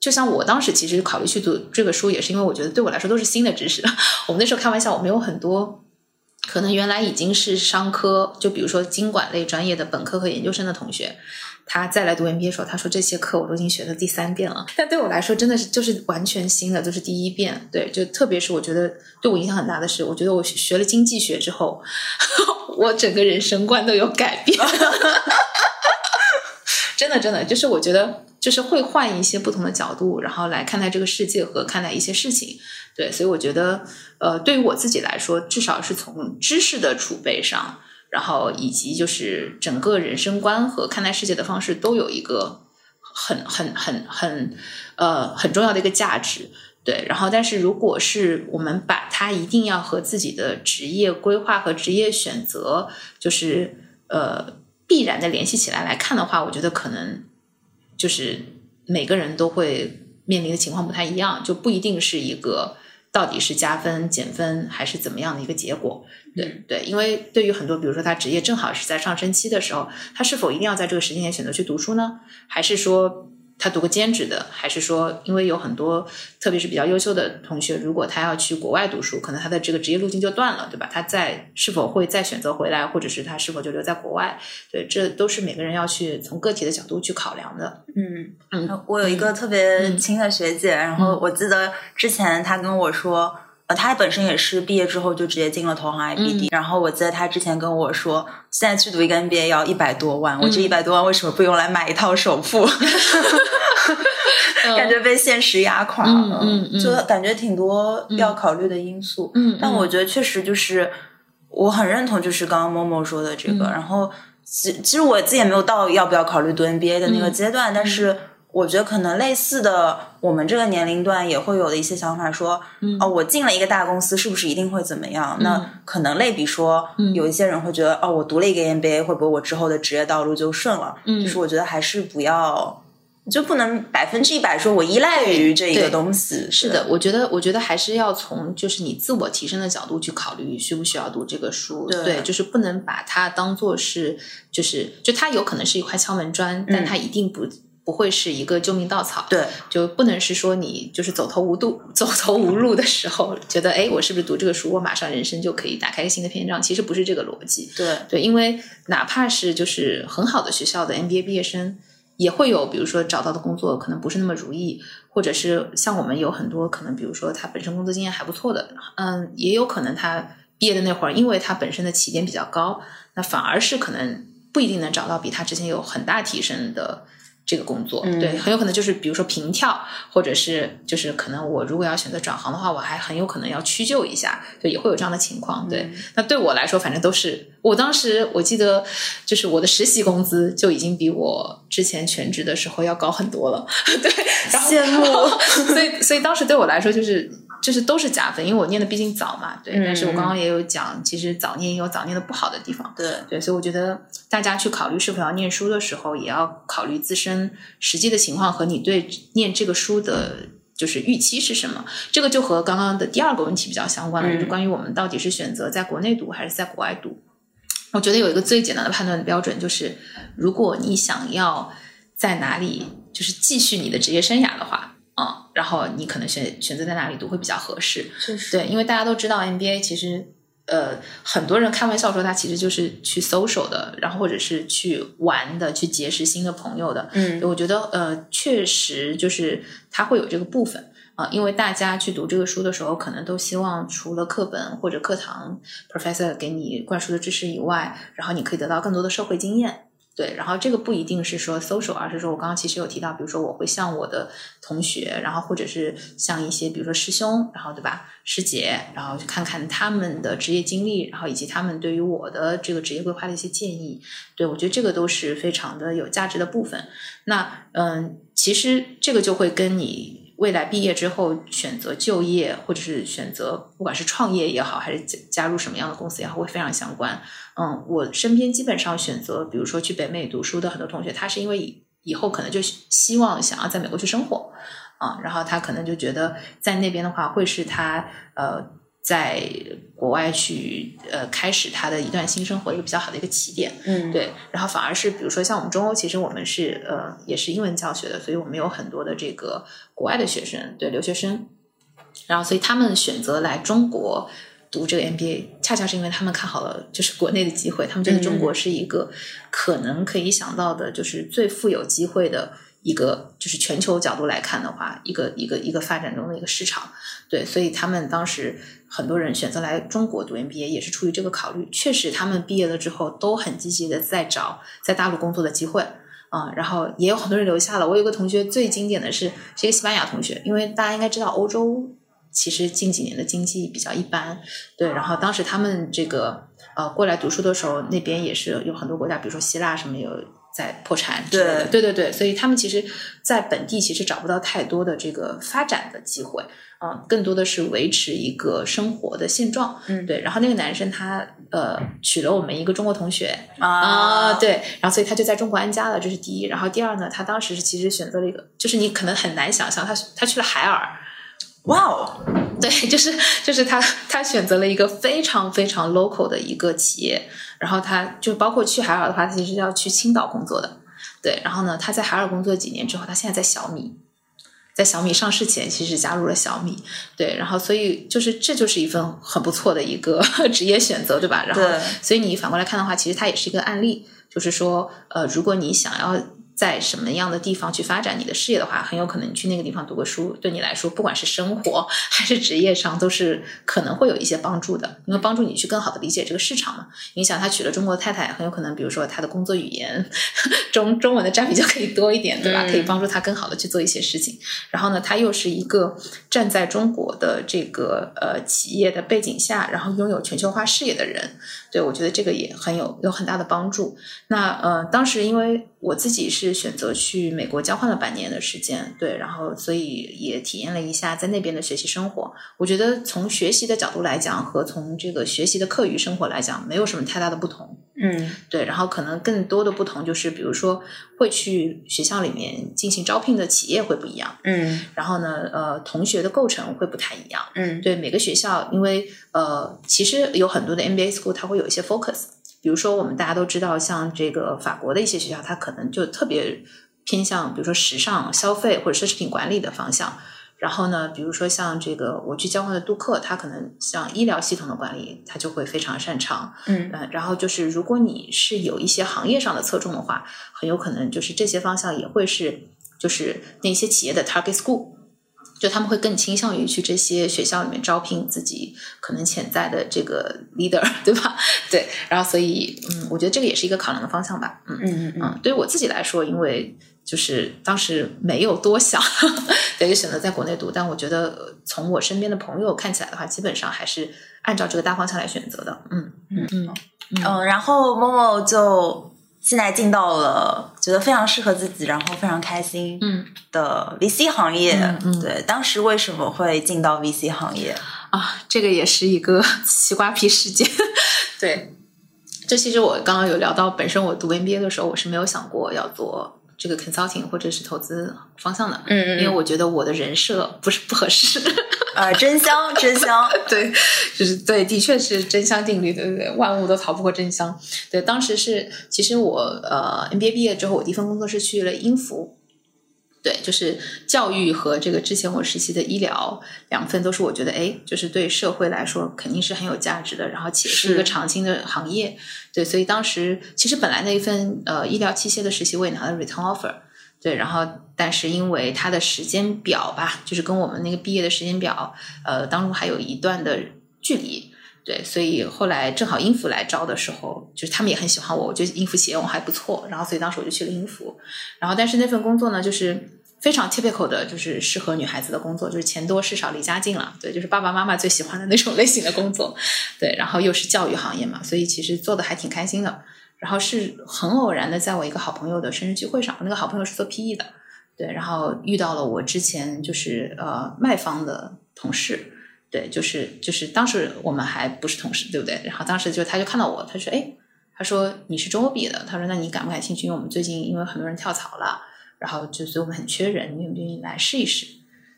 就像我当时其实考虑去读这个书，也是因为我觉得对我来说都是新的知识。(laughs) 我们那时候开玩笑，我们有很多可能原来已经是商科，就比如说经管类专业的本科和研究生的同学，他再来读 MBA 的时候，他说这些课我都已经学了第三遍了。但对我来说，真的是就是完全新的，就是第一遍。对，就特别是我觉得对我影响很大的是，我觉得我学了经济学之后，(laughs) 我整个人生观都有改变。(laughs) 真的，真的，就是我觉得，就是会换一些不同的角度，然后来看待这个世界和看待一些事情。对，所以我觉得，呃，对于我自己来说，至少是从知识的储备上，然后以及就是整个人生观和看待世界的方式，都有一个很、很、很、很呃很重要的一个价值。对，然后但是如果是我们把它一定要和自己的职业规划和职业选择，就是呃必然的联系起来来看的话，我觉得可能就是每个人都会面临的情况不太一样，就不一定是一个到底是加分、减分还是怎么样的一个结果。对对，因为对于很多，比如说他职业正好是在上升期的时候，他是否一定要在这个时间点选择去读书呢？还是说？他读个兼职的，还是说，因为有很多，特别是比较优秀的同学，如果他要去国外读书，可能他的这个职业路径就断了，对吧？他再是否会再选择回来，或者是他是否就留在国外？对，这都是每个人要去从个体的角度去考量的。嗯嗯，我有一个特别亲的学姐，然后我记得之前她跟我说。呃，他本身也是毕业之后就直接进了投行 IBD，、嗯然后我记得他之前跟我说，现在去读一个 MBA 要一百多万，嗯我这一百多万为什么不用来买一套首付？(laughs) 感觉被现实压垮了，嗯嗯嗯。就感觉挺多要考虑的因素。嗯但我觉得确实就是我很认同，就是刚刚某某说的这个。嗯。然后其其实我自己也没有到要不要考虑读 MBA 的那个嗯。阶段，但是我觉得可能类似的，我们这个年龄段也会有的一些想法，说，嗯哦，我进了一个大公司，是不是一定会怎么样？那可能类比说，嗯有一些人会觉得，哦，我读了一个 MBA，会不会我之后的职业道路就顺了？嗯就是我觉得还是不要。就不能百分之一百说我依赖于这一个东西，是的，我觉得，我觉得还是要从就是你自我提升的角度去考虑需不需要读这个书。对就是不能把它当做是，就是就它有可能是一块敲门砖，但它一定不不会是一个救命稻草。对，就不能是说你就是走投无路、(laughs) 走投无路的时候，觉得哎，我是不是读这个书，我马上人生就可以打开一个新的篇章？其实不是这个逻辑。对，对，因为哪怕是就是很好的学校的 MBA 毕业生，也会有比如说找到的工作可能不是那么如意，或者是像我们有很多可能，比如说他本身工作经验还不错的，嗯，也有可能他毕业的那会儿，因为他本身的起点比较高，那反而是可能不一定能找到比他之前有很大提升的这个工作，对，很有可能就是比如说平跳，或者是就是可能我如果要选择转行的话，我还很有可能要屈就一下，就也会有这样的情况。对，那对我来说，反正都是我当时我记得，就是我的实习工资就已经比我之前全职的时候要高很多了。(laughs) 对，羡慕。(laughs) 所以，所以当时对我来说就是。就是都是加分，因为我念的毕竟早嘛，对。但是我刚刚也有讲，其实早念也有早念的不好的地方，对对。所以我觉得大家去考虑是否要念书的时候，也要考虑自身实际的情况和你对念这个书的，就是预期是什么。这个就和刚刚的第二个问题比较相关了，就是关于我们到底是选择在国内读还是在国外读。我觉得有一个最简单的判断的标准，就是如果你想要在哪里就是继续你的职业生涯的话。嗯，然后你可能选选择在哪里读会比较合适，对，因为大家都知道 MBA 其实，呃，很多人开玩笑说他其实就是去 social 的，然后或者是去玩的，去结识新的朋友的。嗯，我觉得呃，确实就是他会有这个部分啊，因为大家去读这个书的时候，可能都希望除了课本或者课堂 professor 给你灌输的知识以外，然后你可以得到更多的社会经验。对，然后这个不一定是说 social，而是说我刚刚其实有提到，比如说我会向我的同学，然后或者是像一些比如说师兄，然后对吧，师姐，然后去看看他们的职业经历，然后以及他们对于我的这个职业规划的一些建议。对我觉得这个都是非常的有价值的部分。那嗯，其实这个就会跟你。未来毕业之后选择就业，或者是选择不管是创业也好，还是加加入什么样的公司也好，会非常相关。嗯，我身边基本上选择，比如说去北美读书的很多同学，他是因为以以后可能就希望想要在美国去生活啊，然后他可能就觉得在那边的话会是他呃。在国外去呃开始他的一段新生活一个比较好的一个起点，嗯，对，然后反而是比如说像我们中欧，其实我们是呃也是英文教学的，所以我们有很多的这个国外的学生，对留学生，然后所以他们选择来中国读这个 MBA，恰恰是因为他们看好了就是国内的机会，他们觉得中国是一个可能可以想到的，就是最富有机会的。一个就是全球角度来看的话，一个一个一个发展中的一个市场，对，所以他们当时很多人选择来中国读 MBA 也是出于这个考虑。确实，他们毕业了之后都很积极的在找在大陆工作的机会啊，然后也有很多人留下了。我有个同学最经典的是是一个西班牙同学，因为大家应该知道欧洲其实近几年的经济比较一般，对，然后当时他们这个呃过来读书的时候，那边也是有很多国家，比如说希腊什么有。在破产之类的，对对对，所以他们其实，在本地其实找不到太多的这个发展的机会，啊，更多的是维持一个生活的现状，嗯，对。然后那个男生他呃娶了我们一个中国同学啊，对，然后所以他就在中国安家了，这是第一。然后第二呢，他当时是其实选择了一个，就是你可能很难想象，他他去了海尔，哇哦，对，就是就是他他选择了一个非常非常 local 的一个企业。然后他就包括去海尔的话，他其实要去青岛工作的，对。然后呢，他在海尔工作几年之后，他现在在小米，在小米上市前，其实加入了小米，对。然后所以就是这就是一份很不错的一个 (laughs) 职业选择，对吧？然后所以你反过来看的话，其实它也是一个案例，就是说，呃，如果你想要。在什么样的地方去发展你的事业的话，很有可能你去那个地方读个书，对你来说，不管是生活还是职业上，都是可能会有一些帮助的，因为帮助你去更好的理解这个市场嘛。你想，他娶了中国太太，很有可能，比如说他的工作语言中中文的占比就可以多一点，对吧？可以帮助他更好的去做一些事情。然后呢，他又是一个站在中国的这个呃企业的背景下，然后拥有全球化视野的人，对我觉得这个也很有有很大的帮助。那呃，当时因为。我自己是选择去美国交换了半年的时间，对，然后所以也体验了一下在那边的学习生活。我觉得从学习的角度来讲，和从这个学习的课余生活来讲，没有什么太大的不同。嗯，对，然后可能更多的不同就是，比如说会去学校里面进行招聘的企业会不一样。嗯，然后呢，呃，同学的构成会不太一样。嗯，对，每个学校，因为呃，其实有很多的 MBA school，它会有一些 focus。比如说，我们大家都知道，像这个法国的一些学校，它可能就特别偏向，比如说时尚消费或者奢侈品管理的方向。然后呢，比如说像这个我去交换的杜克，他可能像医疗系统的管理，他就会非常擅长。嗯，然后就是如果你是有一些行业上的侧重的话，很有可能就是这些方向也会是就是那些企业的 target school。就他们会更倾向于去这些学校里面招聘自己可能潜在的这个 leader，(laughs) 对吧？对，然后所以嗯，我觉得这个也是一个考量的方向吧。嗯嗯嗯嗯，嗯，对于我自己来说，因为就是当时没有多想，(laughs) 对，就选择在国内读。但我觉得呃从我身边的朋友看起来的话，基本上还是按照这个大方向来选择的。嗯嗯嗯。嗯，然后默默就现在进到了觉得非常适合自己，然后非常开心嗯的 VC 行业。嗯嗯对，当时为什么会进到 VC 行业？啊，这个也是一个 (laughs) 西瓜皮事件。(laughs) 对，这其实我刚刚有聊到，本身我读 MBA 的时候，我是没有想过要做这个 consulting 或者是投资方向的，嗯嗯因为我觉得我的人设不是不合适。(laughs) 啊，真香，真香。(laughs) 对，就是对，的确是真香定律，对对对，万物都逃不过真香。对，当时是，其实我呃，NBA 毕业之后，我第一份工作是去了英孚。对，就是教育和这个之前我实习的医疗两份都是我觉得哎，就是对社会来说肯定是很有价值的，然后且是一个长青的行业。对，所以当时其实本来那一份呃医疗器械的实习我也拿了 return offer，对，然后但是因为它的时间表吧，就是跟我们那个毕业的时间表，呃，当中还有一段的距离，对，所以后来正好英孚来招的时候，就是他们也很喜欢我，我觉得英孚企业我还不错，然后所以当时我就去了英孚，然后但是那份工作呢，就是。非常 typical 的，就是适合女孩子的工作，就是钱多事少离家近了，对，就是爸爸妈妈最喜欢的那种类型的工作，对，然后又是教育行业嘛，所以其实做的还挺开心的。然后是很偶然的，在我一个好朋友的生日聚会上，我那个好朋友是做 PE 的，对，然后遇到了我之前就是呃卖方的同事，对，就是就是当时我们还不是同事，对不对？然后当时就他就看到我，他说哎，他说你是中欧毕业的，他说那你感不感兴趣？因为我们最近因为很多人跳槽了，然后就所以我们很缺人，你愿不愿意来试一试？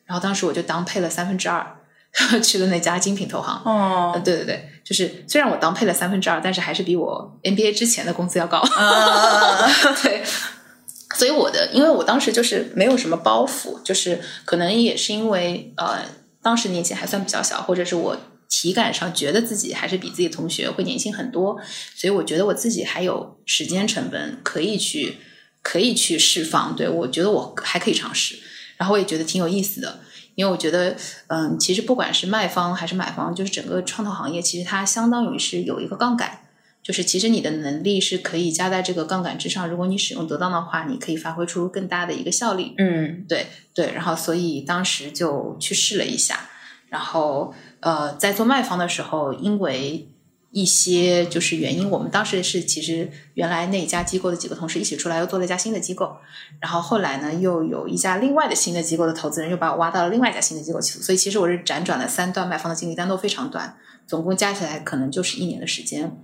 然后当时我就当配了三分之二，(laughs) 去了那家精品投行。呃，哦，对对对，就是虽然我当配了三分之二，但是还是比我 MBA 之前的工资要高。呃，(laughs) 对，所以我的，因为我当时就是没有什么包袱，就是可能也是因为呃，当时年纪还算比较小，或者是我体感上觉得自己还是比自己同学会年轻很多，所以我觉得我自己还有时间成本可以去可以去释放，对我觉得我还可以尝试，然后我也觉得挺有意思的。因为我觉得，嗯，其实不管是卖方还是买方，就是整个创投行业，其实它相当于是有一个杠杆，就是其实你的能力是可以加在这个杠杆之上，如果你使用得当的话，你可以发挥出更大的一个效力。嗯对对，然后所以当时就去试了一下，然后呃，在做卖方的时候，因为一些就是原因，我们当时是其实原来那一家机构的几个同事一起出来，又做了一家新的机构，然后后来呢，又有一家另外的新的机构的投资人又把我挖到了另外一家新的机构去，所以其实我是辗转了三段卖方的经历，但都非常短，总共加起来可能就是一年的时间。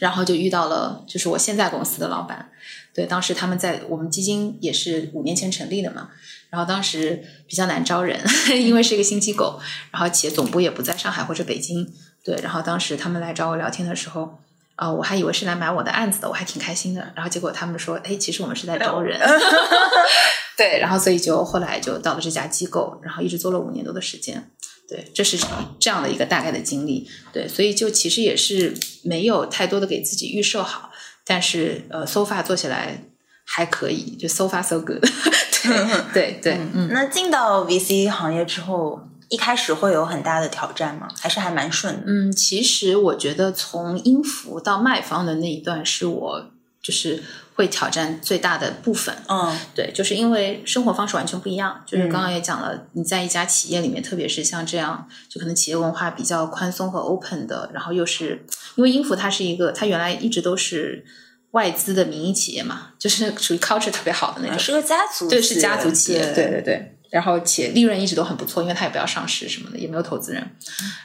然后就遇到了，就是我现在公司的老板，对，当时他们在我们基金也是五年前成立的嘛，然后当时比较难招人，(laughs) 因为是一个新机构，然后企业总部也不在上海或者北京，对，然后当时他们来找我聊天的时候，啊、我还以为是来买我的案子的，我还挺开心的，然后结果他们说，哎，其实我们是在招人，(laughs) 对，然后所以就后来就到了这家机构，然后一直做了五年多的时间。对，这是这样的一个大概的经历。对，所以就其实也是没有太多的给自己预设好，但是呃，so far 做起来还可以，就 so far so good (laughs) 对。对对嗯。那进到 VC 行业之后，一开始会有很大的挑战吗？还是还蛮顺的？嗯，其实我觉得从音符到卖方的那一段是我就是会挑战最大的部分。嗯对，就是因为生活方式完全不一样。就是刚刚也讲了，你在一家企业里面，特别是像这样，就可能企业文化比较宽松和 open 的，然后又是因为英孚它是一个，它原来一直都是外资的民营企业嘛，就是属于 culture 特别好的那种，是个家族，对，是家族企业，对对对对。然后且利润一直都很不错，因为它也不要上市什么的，也没有投资人。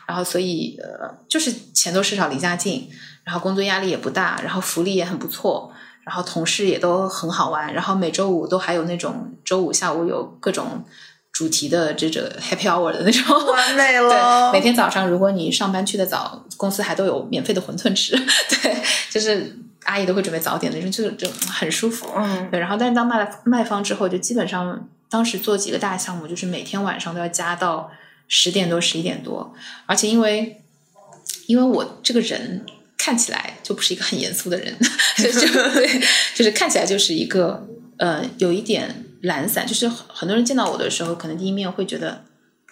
然后所以呃，就是钱多事少离家近，然后工作压力也不大，然后福利也很不错，然后同事也都很好玩，然后每周五都还有那种周五下午有各种主题的这种 happy hour 的那种，完美 (laughs) 对，了。每天早上如果你上班去的早，公司还都有免费的馄饨吃，(laughs) 对，就是阿姨都会准备早点那种，就就很舒服。嗯对，然后但是当卖了卖方之后，就基本上当时做几个大项目，就是每天晚上都要加到十点多、十一点多，而且因为因为我这个人看起来就不是一个很严肃的人，(laughs) 就就对，(laughs) 就是看起来就是一个呃有一点懒散，就是很多人见到我的时候，可能第一面会觉得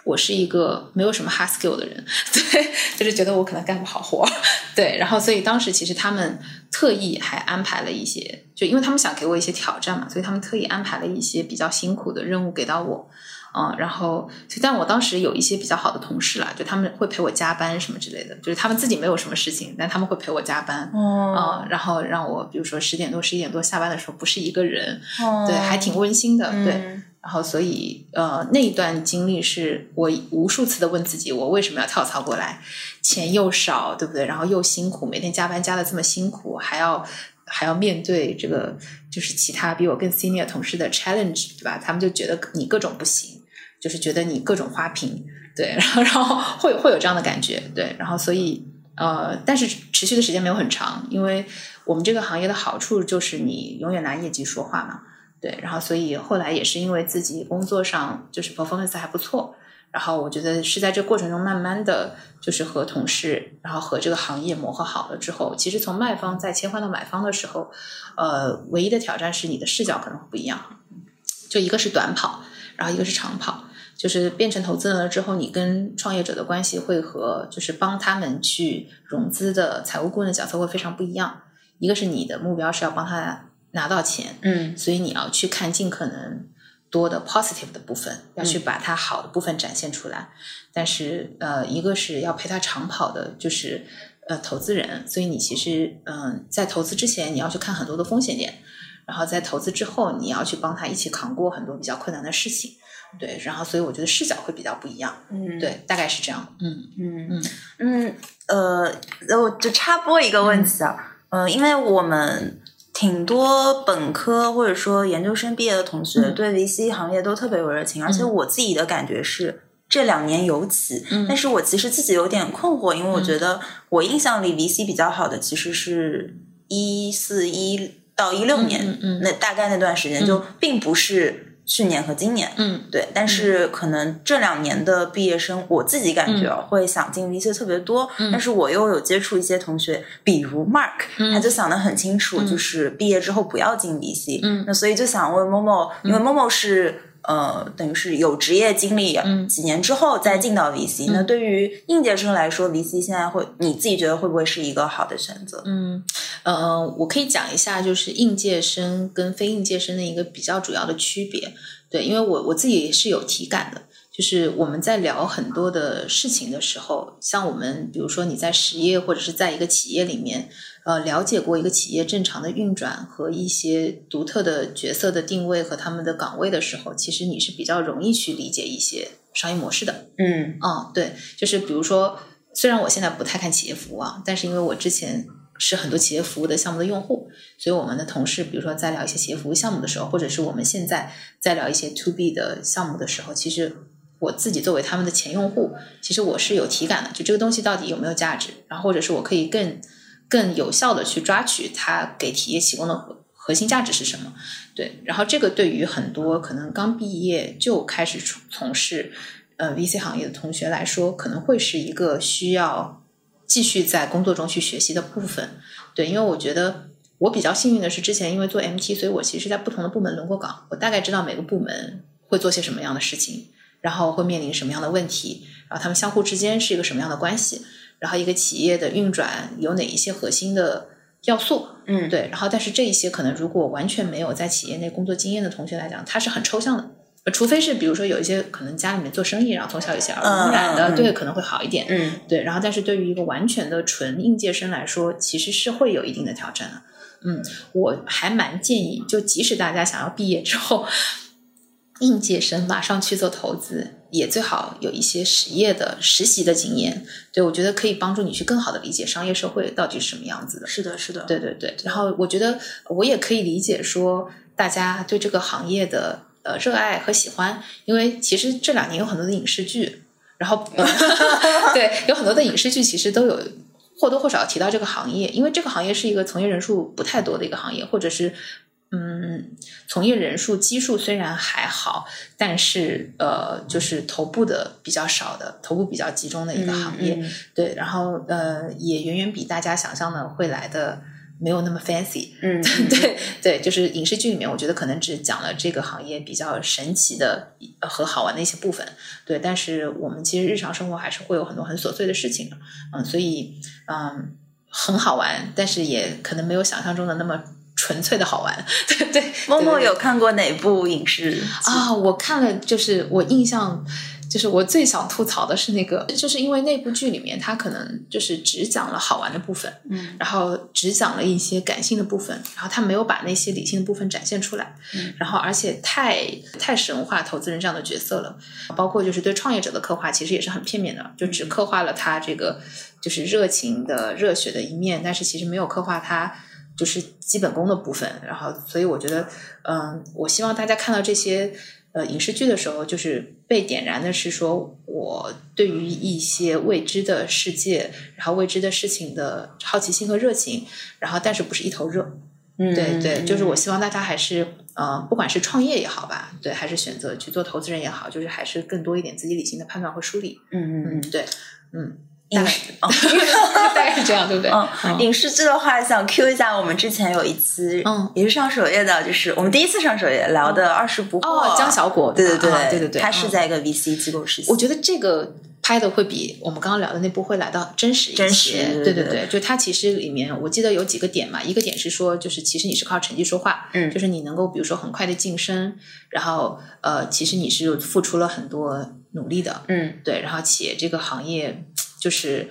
我是一个没有什么 hard skill 的人，(laughs) 对，就是觉得我可能干不好活，对，然后所以当时其实他们特意还安排了一些，就因为他们想给我一些挑战嘛，所以他们特意安排了一些比较辛苦的任务给到我。嗯，然后，但我当时有一些比较好的同事啦，就他们会陪我加班什么之类的，就是他们自己没有什么事情，但他们会陪我加班，哦嗯，然后让我比如说十点多、十一点多下班的时候不是一个人，对，还挺温馨的，对。嗯然后，所以呃，那一段经历是我无数次的问自己，我为什么要跳槽过来？钱又少，对不对？然后又辛苦，每天加班加的这么辛苦，还要还要面对这个就是其他比我更 senior 同事的 challenge，对吧？他们就觉得你各种不行，就是觉得你各种花瓶，对，然后然后会会有这样的感觉，对，然后所以呃，但是持续的时间没有很长，因为我们这个行业的好处就是你永远拿业绩说话嘛。对，然后所以后来也是因为自己工作上就是 performance 还不错，然后我觉得是在这过程中慢慢的就是和同事，然后和这个行业磨合好了之后，其实从卖方再切换到买方的时候，呃，唯一的挑战是你的视角可能不一样，就一个是短跑，然后一个是长跑。就是变成投资人了之后，你跟创业者的关系会和就是帮他们去融资的财务顾问的角色会非常不一样。一个是你的目标是要帮他拿到钱，嗯所以你要去看尽可能多的 positive 的部分，要去把它好的部分展现出来。但是呃，一个是要陪他长跑的，就是呃投资人，所以你其实嗯、在投资之前你要去看很多的风险点，然后在投资之后你要去帮他一起扛过很多比较困难的事情。对，然后所以我觉得视角会比较不一样。嗯，对，大概是这样。嗯嗯嗯嗯呃，我就插播一个问题啊，嗯、因为我们挺多本科或者说研究生毕业的同学嗯对 VC 行业都特别有热情，而且嗯我自己的感觉是。这两年尤其，嗯但是我其实自己有点困惑，因为我觉得我印象里 VC 比较好的其实是一四一到一六年，嗯嗯那大概那段时间就并不是去年和今年，嗯。对，但是可能这两年的毕业生，我自己感觉会想进 VC 特别多，嗯。但是我又有接触一些同学，比如 Mark，、嗯。他就想得很清楚，就是毕业之后不要进 VC，、嗯。那所以就想问 Momo，因为 Momo 是。呃，等于是有职业经历，嗯几年之后再进到 VC、那对于应届生来说，VC 现在会你自己觉得会不会是一个好的选择？嗯，呃，我可以讲一下，就是应届生跟非应届生的一个比较主要的区别。对，因为我我自己也是有体感的，就是我们在聊很多的事情的时候，像我们比如说你在实业或者是在一个企业里面，呃，了解过一个企业正常的运转和一些独特的角色的定位和他们的岗位的时候，其实你是比较容易去理解一些商业模式的。嗯嗯，对，就是比如说，虽然我现在不太看企业服务啊，但是因为我之前是很多企业服务的项目的用户，所以我们的同事，比如说在聊一些企业服务项目的时候，或者是我们现在在聊一些 to B 的项目的时候，其实我自己作为他们的前用户，其实我是有体感的，就这个东西到底有没有价值，然后或者是我可以更更有效的去抓取它给企业提供的核核心价值是什么。对，然后这个对于很多可能刚毕业就开始从从事呃 VC 行业的同学来说，可能会是一个需要继续在工作中去学习的部分。对，因为我觉得我比较幸运的是，之前因为做 MT，所以我其实在不同的部门轮过岗，我大概知道每个部门会做些什么样的事情，然后会面临什么样的问题，然后他们相互之间是一个什么样的关系，然后一个企业的运转有哪一些核心的要素。嗯，对，然后但是这一些可能如果完全没有在企业内工作经验的同学来讲，它是很抽象的。呃除非是比如说有一些可能家里面做生意，然后从小有些耳濡目染的，对，可能会好一点。嗯对，然后但是对于一个完全的纯应届生来说，其实是会有一定的挑战的。嗯，我还蛮建议，就即使大家想要毕业之后，应届生马上去做投资，也最好有一些实业的实习的经验。对我觉得可以帮助你去更好的理解商业社会到底是什么样子的。是的，是的，对对对，然后我觉得我也可以理解说大家对这个行业的呃热爱和喜欢，因为其实这两年有很多的影视剧，然后 (laughs) 对有很多的影视剧其实都有或多或少提到这个行业，因为这个行业是一个从业人数不太多的一个行业，或者是。嗯，从业人数基数虽然还好，但是呃，就是头部的比较少的，头部比较集中的一个行业。嗯嗯对，然后呃，也远远比大家想象的会来的没有那么 fancy，嗯 (laughs) 对对，就是影视剧里面，我觉得可能只讲了这个行业比较神奇的呃和好玩的一些部分，对。但是我们其实日常生活还是会有很多很琐碎的事情的，嗯，所以嗯很好玩，但是也可能没有想象中的那么纯粹的好玩，(laughs) 对对。默默有看过哪部影视剧？啊，我看了，就是我印象，就是我最想吐槽的是那个，就是因为那部剧里面，它可能就是只讲了好玩的部分，嗯，然后只讲了一些感性的部分，然后他没有把那些理性的部分展现出来，嗯，然后而且太太神话投资人这样的角色了，包括就是对创业者的刻画，其实也是很片面的，就只刻画了他这个就是热情的、热血的一面，但是其实没有刻画他。就是基本功的部分，然后所以我觉得，嗯，我希望大家看到这些呃影视剧的时候，就是被点燃的是说，我对于一些未知的世界，然后未知的事情的好奇心和热情，然后但是不是一头热，嗯。对对，就是我希望大家还是呃，不管是创业也好吧，对，还是选择去做投资人也好，就是还是更多一点自己理性的判断和梳理，嗯嗯嗯，对，嗯，影视哦 (laughs) (laughs) 大概是这样，对不对？嗯，影视剧的话，想 Q 一下，我们之前有一期，嗯，也是上首页的，就是我们第一次上首页聊的《二十不惑》哦，江小果，对对对啊对对对，他是嗯在一个 VC 机构实习。我觉得这个拍的会比我们刚刚聊的那部会来到真实一些。真实对对对对，就它其实里面我记得有几个点嘛，一个点是说，就是其实你是靠成绩说话，嗯就是你能够比如说很快的晋升，然后呃，其实你是付出了很多努力的，嗯对，然后且这个行业就是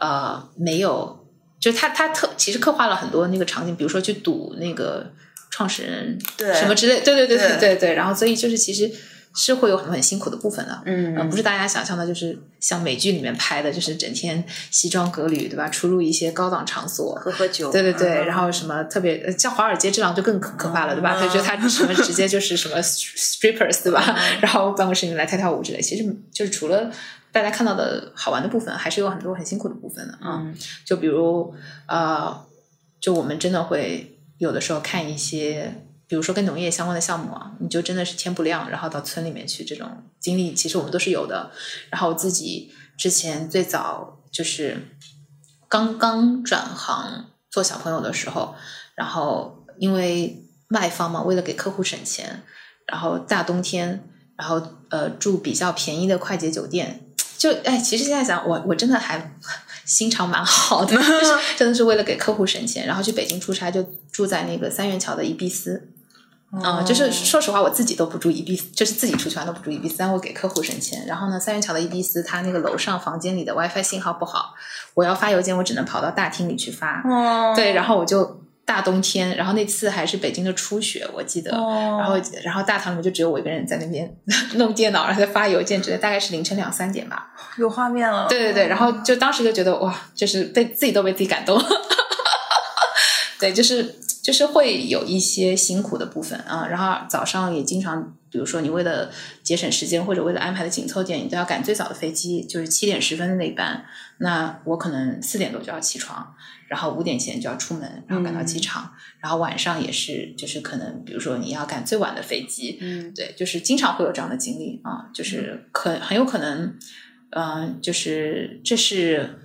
呃没有，就他他特其实刻画了很多那个场景，比如说去赌那个创始人对什么之类，对对对对对对对，然后所以就是其实是会有很多很辛苦的部分的，嗯呃，不是大家想象的，就是像美剧里面拍的，就是整天西装革履，对吧？出入一些高档场所，喝喝酒，对对对，嗯然后什么特别呃像华尔街这样就更可可怕了，对吧？他觉得他什么直接就是什么 strippers，对吧？(laughs) 然后办公室里面来跳跳舞之类，其实就是除了大家看到的好玩的部分，还是有很多很辛苦的部分的啊。嗯就比如呃，就我们真的会有的时候看一些。比如说跟农业相关的项目啊，你就真的是天不亮，然后到村里面去，这种经历其实我们都是有的。然后我自己之前最早就是刚刚转行做小朋友的时候，然后因为卖方嘛，为了给客户省钱，然后大冬天，然后呃住比较便宜的快捷酒店，就哎，其实现在想，我我真的还心肠蛮好的，就是 (laughs) 真的是为了给客户省钱，然后去北京出差，就住在那个三元桥的宜碧斯。啊、就是说实话，我自己都不住宜碧斯，就是自己出去玩都不住宜碧斯，但我给客户省钱。然后呢，三元桥的宜碧斯，它那个楼上房间里的 WiFi 信号不好，我要发邮件，我只能跑到大厅里去发。哦对，然后我就大冬天，然后那次还是北京的初雪，我记得。哦然后，然后大堂里面就只有我一个人在那边 (laughs) 弄电脑，然后在发邮件之类，大概是凌晨两三点吧。有画面了，对对对，然后就当时就觉得哇，就是被自己都被自己感动。(laughs) 对，就是就是会有一些辛苦的部分啊，然后早上也经常，比如说你为了节省时间或者为了安排的紧凑点，你都要赶最早的飞机，就是七点十分的那一班。那我可能四点多就要起床，然后五点前就要出门，然后赶到机场，然后晚上也是，就是可能比如说你要赶最晚的飞机，嗯。对，就是经常会有这样的经历啊，就是可很有可能，嗯、就是这是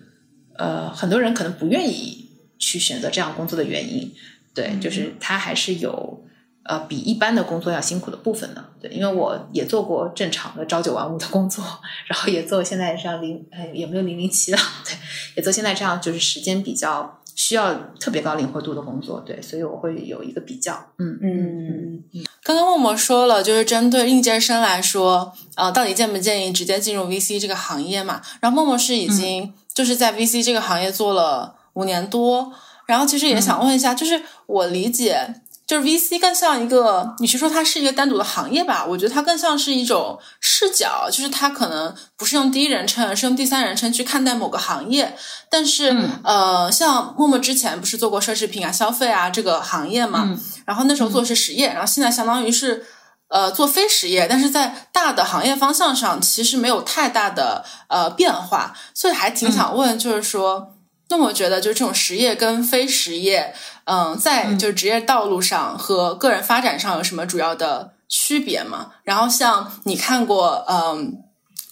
呃很多人可能不愿意去选择这样工作的原因，对，就是他还是有呃比一般的工作要辛苦的部分呢，对，因为我也做过正常的朝九晚五的工作，然后也做现在这样零呃也没有零零七了，对，也做现在这样就是时间比较需要特别高灵活度的工作，对，所以我会有一个比较，嗯嗯刚刚默默说了，就是针对应届生来说，呃，到底建不建议直接进入 VC 这个行业嘛？然后默默是已经就是在 VC 这个行业做了五年多，然后其实也想问一下，就是我理解。就是 VC 更像一个，你是说它是一个单独的行业吧？我觉得它更像是一种视角，就是它可能不是用第一人称，而是用第三人称去看待某个行业。但是，呃，像默默之前不是做过奢侈品啊、消费啊这个行业嘛？然后那时候做的是实业，然后现在相当于是呃做非实业，但是在大的行业方向上其实没有太大的呃变化，所以还挺想问，就是说，那我觉得就是这种实业跟非实业，嗯、在就是职业道路上和个人发展上有什么主要的区别吗？然后像你看过，嗯、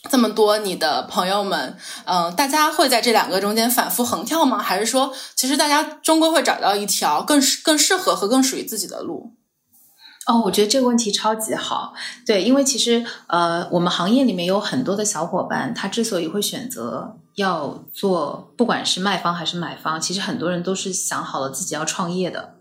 这么多你的朋友们，嗯、大家会在这两个中间反复横跳吗？还是说，其实大家终归会找到一条更适、更适合和更属于自己的路？哦，我觉得这个问题超级好。对，因为其实呃，我们行业里面有很多的小伙伴，他之所以会选择要做，不管是卖方还是买方，其实很多人都是想好了自己要创业的。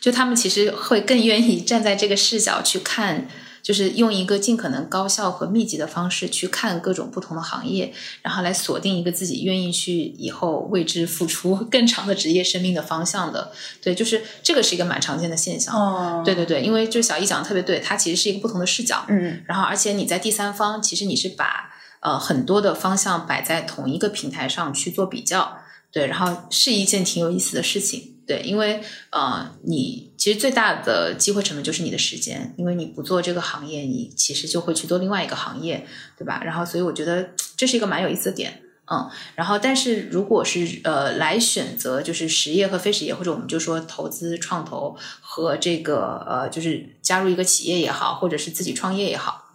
就他们其实会更愿意站在这个视角去看，就是用一个尽可能高效和密集的方式去看各种不同的行业，然后来锁定一个自己愿意去以后为之付出更长的职业生命的方向的。对，就是这个是一个蛮常见的现象。哦对对对，因为就小易讲的特别对，它其实是一个不同的视角，嗯然后而且你在第三方，其实你是把呃很多的方向摆在同一个平台上去做比较，对，然后是一件挺有意思的事情，对，因为呃你其实最大的机会成本就是你的时间，因为你不做这个行业，你其实就会去做另外一个行业，对吧？然后所以我觉得这是一个蛮有意思的点。嗯，然后但是如果是呃来选择就是实业和非实业，或者我们就说投资创投和这个呃就是加入一个企业也好，或者是自己创业也好，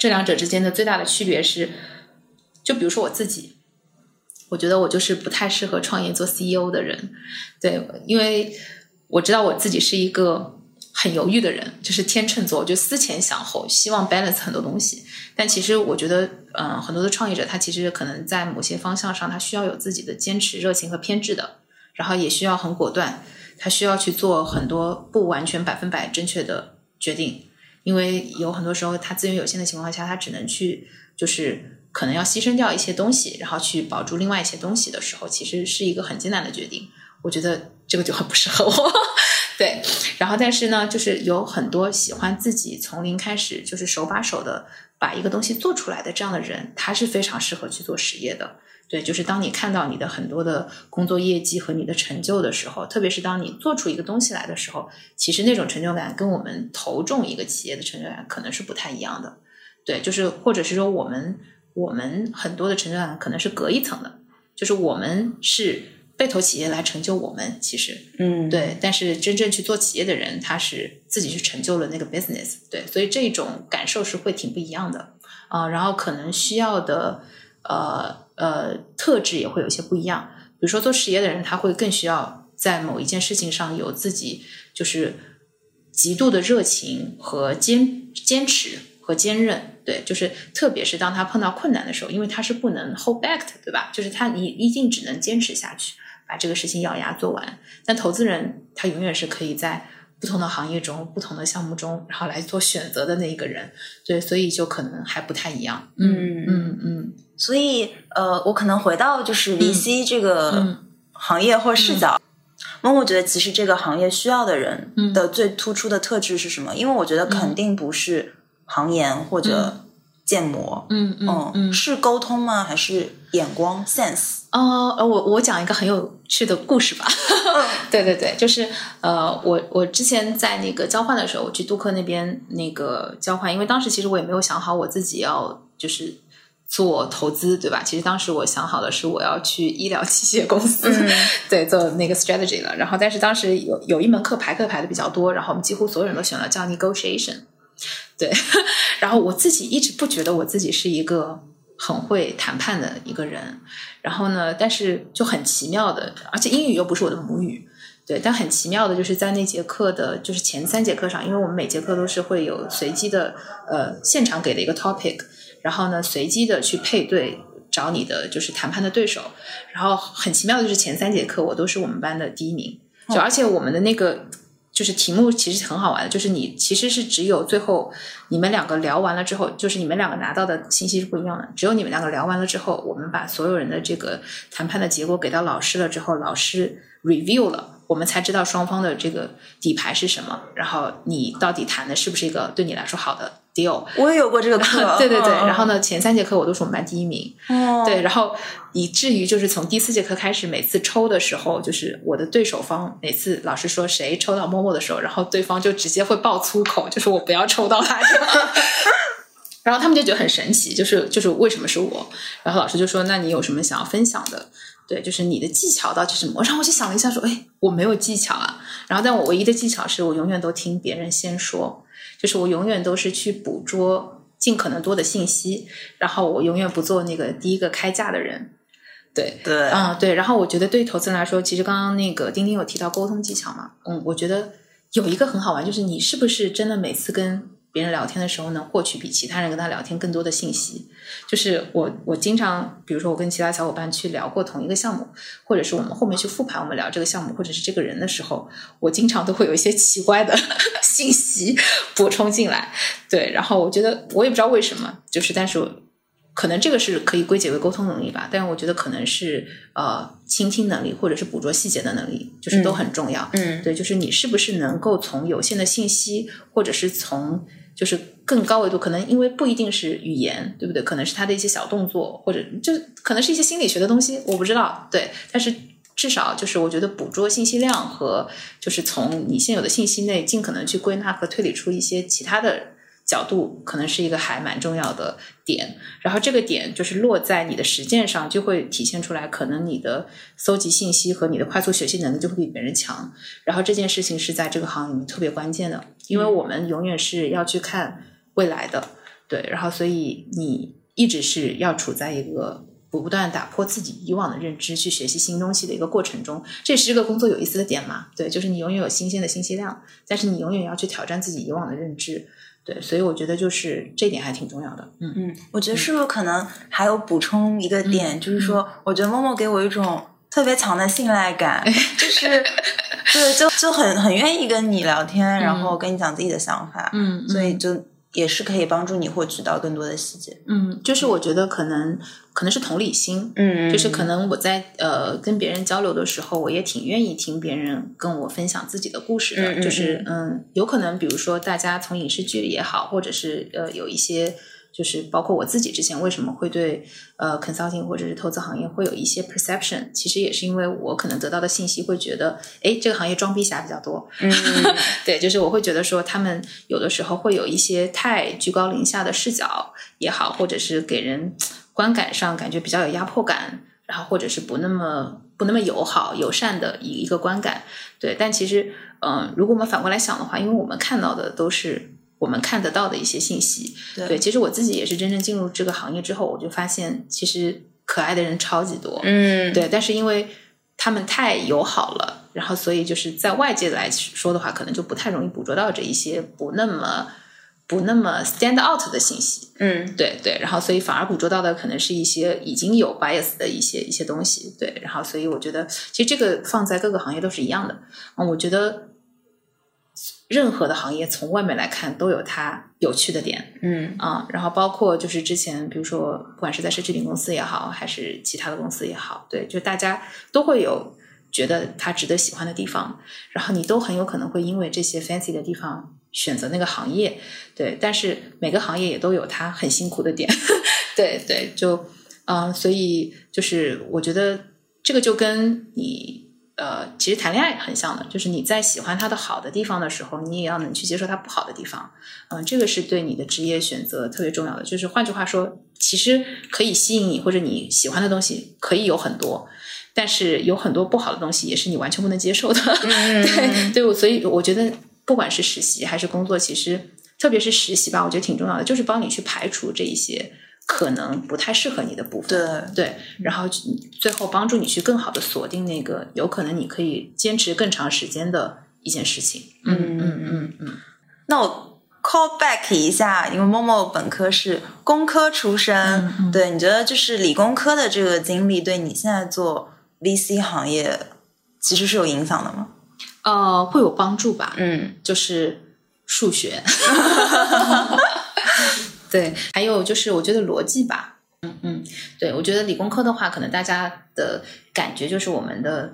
这两者之间的最大的区别是，就比如说我自己，我觉得我就是不太适合创业做 CEO 的人，对，因为我知道我自己是一个很犹豫的人，就是天秤座，我就思前想后，希望 balance 很多东西。但其实我觉得，嗯、很多的创业者他其实可能在某些方向上，他需要有自己的坚持、热情和偏执的，然后也需要很果断，他需要去做很多不完全百分百正确的决定，因为有很多时候他资源有限的情况下，他只能去就是可能要牺牲掉一些东西，然后去保住另外一些东西的时候，其实是一个很艰难的决定。我觉得这个就很不适合我。(laughs) 对，然后但是呢，就是有很多喜欢自己从零开始，就是手把手的把一个东西做出来的这样的人，他是非常适合去做实业的。对，就是当你看到你的很多的工作业绩和你的成就的时候，特别是当你做出一个东西来的时候，其实那种成就感跟我们投中一个企业的成就感可能是不太一样的。对，就是或者是说我们我们很多的成就感可能是隔一层的，就是我们是被投企业来成就我们，其实嗯，对，但是真正去做企业的人，他是自己去成就了那个 business，对，所以这种感受是会挺不一样的啊、然后可能需要的呃呃特质也会有些不一样。比如说做实业的人，他会更需要在某一件事情上有自己就是极度的热情和坚坚持和坚韧。对，就是特别是当他碰到困难的时候，因为他是不能 hold back 的，对吧？就是他你一定只能坚持下去，把这个事情咬牙做完。但投资人他永远是可以在不同的行业中、不同的项目中，然后来做选择的那一个人。对，所以就可能还不太一样。嗯嗯嗯所以呃，我可能回到就是 VC 这个嗯行业或视角。那我觉得，其实这个行业需要的人嗯的最突出的特质是什么？因为我觉得肯定不是行研或者建模，嗯嗯嗯嗯。是沟通吗？还是眼光 sense？哦，呃，我我讲一个很有趣的故事吧。(laughs) 对对对，就是呃，我我之前在那个交换的时候，我去杜克那边那个交换，因为当时其实我也没有想好我自己要就是做投资，对吧？其实当时我想好的是我要去医疗器械公司，对，做那个 strategy 了。然后，但是当时有有一门课排课排的比较多，然后我们几乎所有人都选了叫 negotiation。对，(laughs) 然后我自己一直不觉得我自己是一个很会谈判的一个人，然后呢，但是就很奇妙的，而且英语又不是我的母语，对，但很奇妙的就是在那节课的，就是前三节课上，因为我们每节课都是会有随机的，呃，现场给的一个 topic，然后呢，随机的去配对找你的就是谈判的对手，然后很奇妙的就是前三节课我都是我们班的第一名，就而且我们的那个。就是题目其实很好玩的，就是你其实是只有最后你们两个聊完了之后，就是你们两个拿到的信息是不一样的。只有你们两个聊完了之后，我们把所有人的这个谈判的结果给到老师了之后，老师 review 了，我们才知道双方的这个底牌是什么，然后你到底谈的是不是一个对你来说好的 deal。我也有过这个课，(laughs) 对对对，嗯然后？呢，前三节课我都是我们班第一名，嗯对，然后以至于就是从第四节课开始，每次抽的时候，就是我的对手方每次老师说谁抽到默默的时候，然后对方就直接会爆粗口，(laughs) 就是我不要抽到他。(laughs) 然后他们就觉得很神奇，就是就是为什么是我？然后老师就说：“那你有什么想要分享的？对，就是你的技巧到底是什么？”然后我就想了一下，说：“哎，我没有技巧啊。”然后但我唯一的技巧是我永远都听别人先说，就是我永远都是去捕捉尽可能多的信息，然后我永远不做那个第一个开价的人。对，对，嗯，对。然后我觉得对于投资人来说，其实刚刚那个丁丁有提到沟通技巧嘛，嗯，我觉得有一个很好玩，就是你是不是真的每次跟别人聊天的时候能获取比其他人跟他聊天更多的信息？就是我我经常，比如说我跟其他小伙伴去聊过同一个项目，或者是我们后面去复盘我们聊这个项目或者是这个人的时候，我经常都会有一些奇怪的 (laughs) 信息 (laughs) 补充进来。对，然后我觉得我也不知道为什么，就是但是可能这个是可以归结为沟通能力吧，但是我觉得可能是呃倾听能力或者是捕捉细节的能力，就是都很重要。嗯对，就是你是不是能够从有限的信息，或者是从就是更高维度，可能因为不一定是语言，对不对？可能是他的一些小动作，或者就可能是一些心理学的东西，我不知道。对，但是至少就是我觉得捕捉信息量和就是从你现有的信息内尽可能去归纳和推理出一些其他的角度，可能是一个还蛮重要的点。然后这个点就是落在你的实践上，就会体现出来，可能你的搜集信息和你的快速学习能力就会比别人强。然后这件事情是在这个行里面特别关键的，因为我们永远是要去看未来的，对，然后所以你一直是要处在一个不断打破自己以往的认知，去学习新东西的一个过程中，这也是这个工作有意思的点嘛，对，就是你永远有新鲜的信息量，但是你永远要去挑战自己以往的认知，对，所以我觉得就是这点还挺重要的，嗯嗯，我觉得是不是可能还有补充一个点，嗯就是说，我觉得默默给我一种特别强的信赖感，(laughs) 就是对，就就很很愿意跟你聊天，然后跟你讲自己的想法，嗯。所以就也是可以帮助你获取到更多的细节。嗯，就是我觉得可能可能是同理心，嗯就是可能我在呃跟别人交流的时候，我也挺愿意听别人跟我分享自己的故事的。就是嗯，有可能比如说大家从影视剧也好，或者是呃有一些。就是包括我自己之前为什么会对呃 consulting 或者是投资行业会有一些 perception，其实也是因为我可能得到的信息会觉得，哎，这个行业装逼侠比较多，嗯 (laughs) 对，就是我会觉得说他们有的时候会有一些太居高临下的视角也好，或者是给人观感上感觉比较有压迫感，然后或者是不那么不那么友好友善的一一个观感。对，但其实，嗯、如果我们反过来想的话，因为我们看到的都是我们看得到的一些信息，对对，其实我自己也是真正进入这个行业之后，我就发现其实可爱的人超级多，嗯，对，但是因为他们太友好了，然后所以就是在外界来说的话，可能就不太容易捕捉到这一些不那么不那么 stand out 的信息。嗯对对，然后所以反而捕捉到的可能是一些已经有 bias 的一些一些东西。对，然后所以我觉得其实这个放在各个行业都是一样的。嗯，我觉得任何的行业从外面来看都有它有趣的点。嗯啊、然后包括就是之前，比如说不管是在奢侈品公司也好，还是其他的公司也好，对，就大家都会有觉得它值得喜欢的地方，然后你都很有可能会因为这些 fancy 的地方选择那个行业，对，但是每个行业也都有它很辛苦的点，(laughs) 对对，就嗯、所以就是我觉得这个就跟你。呃，其实谈恋爱很像的，就是你在喜欢他的好的地方的时候，你也要能去接受他不好的地方。嗯、这个是对你的职业选择特别重要的。就是换句话说，其实可以吸引你或者你喜欢的东西可以有很多，但是有很多不好的东西也是你完全不能接受的。(laughs) 对对，我所以我觉得不管是实习还是工作，其实特别是实习吧，我觉得挺重要的，就是帮你去排除这一些可能不太适合你的部分。对，对，然后最后帮助你去更好的锁定那个有可能你可以坚持更长时间的一件事情。嗯嗯嗯嗯，那我 call back 一下，因为默默本科是工科出身，嗯对，你觉得就是理工科的这个经历对你现在做 VC 行业其实是有影响的吗？呃，会有帮助吧？嗯就是数学，(laughs) 对，还有就是我觉得逻辑吧。嗯嗯，对，我觉得理工科的话，可能大家的感觉就是我们的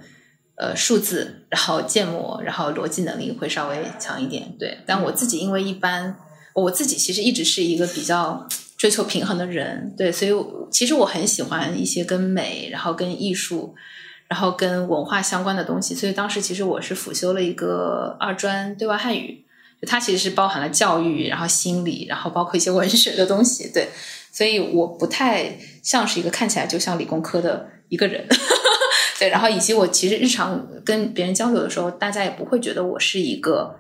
呃数字，然后建模，然后逻辑能力会稍微强一点。对，但我自己因为一般，我自己其实一直是一个比较追求平衡的人，对，所以其实我很喜欢一些跟美，然后跟艺术。然后跟文化相关的东西，所以当时其实我是辅修了一个二专对外汉语，它其实是包含了教育，然后心理，然后包括一些文学的东西，对，所以我不太像是一个看起来就像理工科的一个人，(laughs) 对，然后以及我其实日常跟别人交流的时候，大家也不会觉得我是一个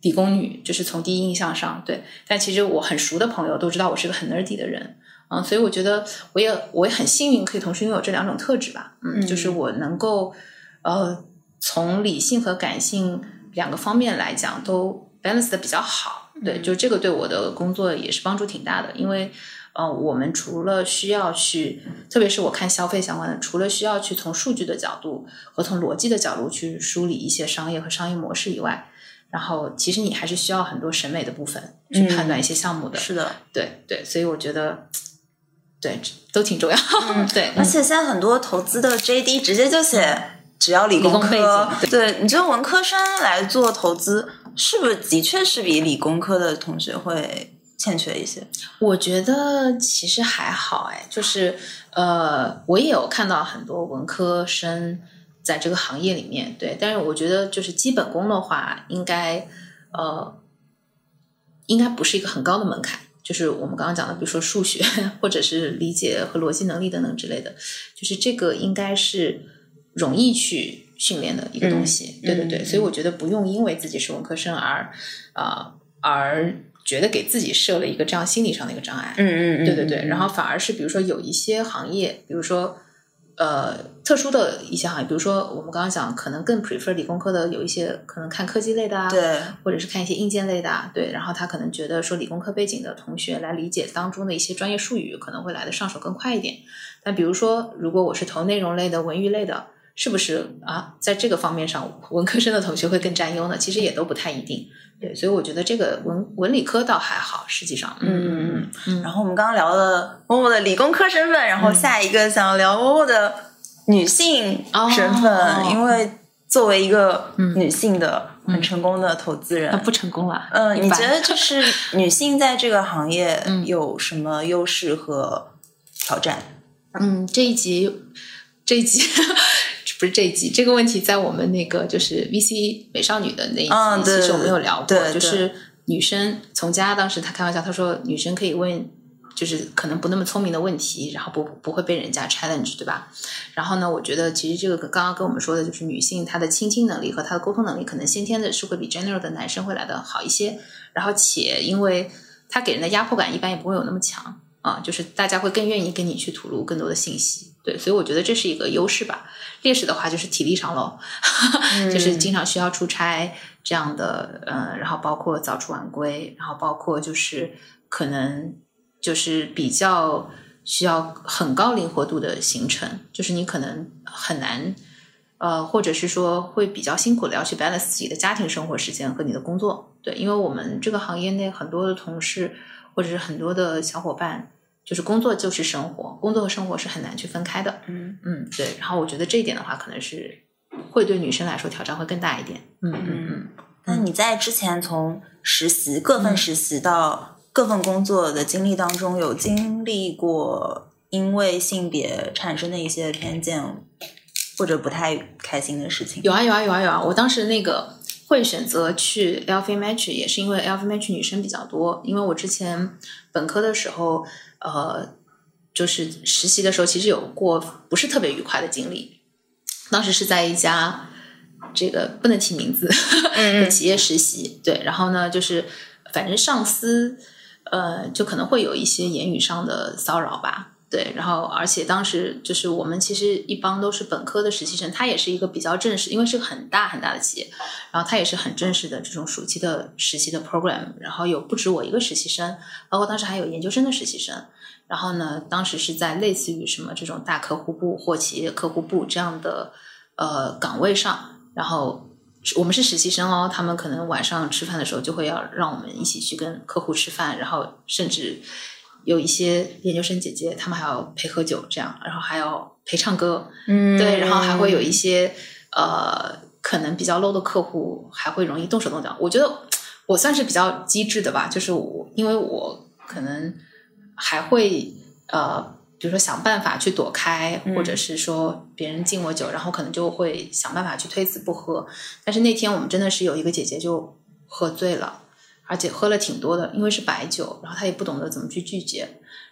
理工女，就是从第一印象上对。但其实我很熟的朋友都知道我是个很 nerdy 的人，嗯，所以我觉得我也我也很幸运可以同时拥有这两种特质吧，嗯，就是我能够呃从理性和感性两个方面来讲都 balance 的比较好，对，就这个对我的工作也是帮助挺大的，因为。呃，我们除了需要去，特别是我看消费相关的，除了需要去从数据的角度和从逻辑的角度去梳理一些商业和商业模式以外，然后其实你还是需要很多审美的部分去判断一些项目的。是的，对对，所以我觉得，对都挺重要。(laughs) 对，而且现在很多投资的 JD 直接就写只要理工科，对你觉得文科生来做投资，是不是的确是比理工科的同学会？欠缺一些，我觉得其实还好哎，就是呃，我也有看到很多文科生在这个行业里面，对，但是我觉得就是基本功的话，应该呃，应该不是一个很高的门槛，就是我们刚刚讲的，比如说数学或者是理解和逻辑能力等等之类的，就是这个应该是容易去训练的一个东西，对对对，所以我觉得不用因为自己是文科生而啊而。觉得给自己设了一个这样心理上的一个障碍，嗯嗯嗯，对对对，然后反而是比如说有一些行业，比如说呃特殊的一些行业，比如说我们刚刚讲可能更 prefer 理工科的，有一些可能看科技类的啊，对，或者是看一些硬件类的，啊，对，然后他可能觉得说理工科背景的同学来理解当中的一些专业术语可能会来的上手更快一点。但比如说如果我是投内容类的、文娱类的，是不是啊？在这个方面上，文科生的同学会更占优呢？其实也都不太一定。对，所以我觉得这个文文理科倒还好，实际上，嗯嗯嗯。然后我们刚刚聊了默默的理工科身份，然后下一个想要聊默默的女性身份，因为作为一个女性的很成功的投资人，不成功了。嗯，你觉得就是女性在这个行业有什么优势和挑战？嗯，这一集，这一集。不是这一集这个问题，在我们那个就是 VC 美少女的那一集，其实我们有聊过，就是女生从家当时她开玩笑，她说女生可以问，就是可能不那么聪明的问题，然后不不会被人家 challenge，对吧？然后呢，我觉得其实这个刚刚跟我们说的就是女性她的倾听能力和她的沟通能力，可能先天的是会比 general 的男生会来的好一些，然后且因为她给人的压迫感一般也不会有那么强啊，就是大家会更愿意跟你去吐露更多的信息。对，所以我觉得这是一个优势吧。劣势的话就是体力上喽，(laughs) 就是经常需要出差这样的，嗯，然后包括早出晚归，然后包括就是可能就是比较需要很高灵活度的行程，就是你可能很难，呃，或者是说会比较辛苦的要去 balance 自己的家庭生活时间和你的工作。对，因为我们这个行业内很多的同事或者是很多的小伙伴。就是工作就是生活，工作和生活是很难去分开的。嗯嗯，对。然后我觉得这一点的话，可能是会对女生来说挑战会更大一点。嗯嗯嗯。那你在之前从实习各份实习到各份工作的经历当中，有经历过因为性别产生的一些偏见或者不太开心的事情？有啊有啊有啊有啊！我当时那个会选择去 LVMH，也是因为 LVMH 女生比较多。因为我之前本科的时候。呃，就是实习的时候，其实有过不是特别愉快的经历。当时是在一家这个不能提名字 (laughs) 的企业实习，对，然后呢，就是反正上司呃，就可能会有一些言语上的骚扰吧。对，然后而且当时就是我们其实一帮都是本科的实习生，他也是一个比较正式，因为是个很大很大的企业，然后他也是很正式的这种暑期的实习的 program，然后有不止我一个实习生，包括当时还有研究生的实习生，然后呢，当时是在类似于什么这种大客户部或企业客户部这样的呃岗位上，然后我们是实习生哦，他们可能晚上吃饭的时候就会要让我们一起去跟客户吃饭，然后甚至。有一些研究生姐姐，她们还要陪喝酒，这样，然后还要陪唱歌，嗯，对，然后还会有一些呃，可能比较 low 的客户，还会容易动手动脚。我觉得我算是比较机智的吧，就是我，因为我可能还会呃，比如说想办法去躲开，或者是说别人敬我酒，然后可能就会想办法去推辞不喝。但是那天我们真的是有一个姐姐就喝醉了。而且喝了挺多的，因为是白酒，然后他也不懂得怎么去拒绝，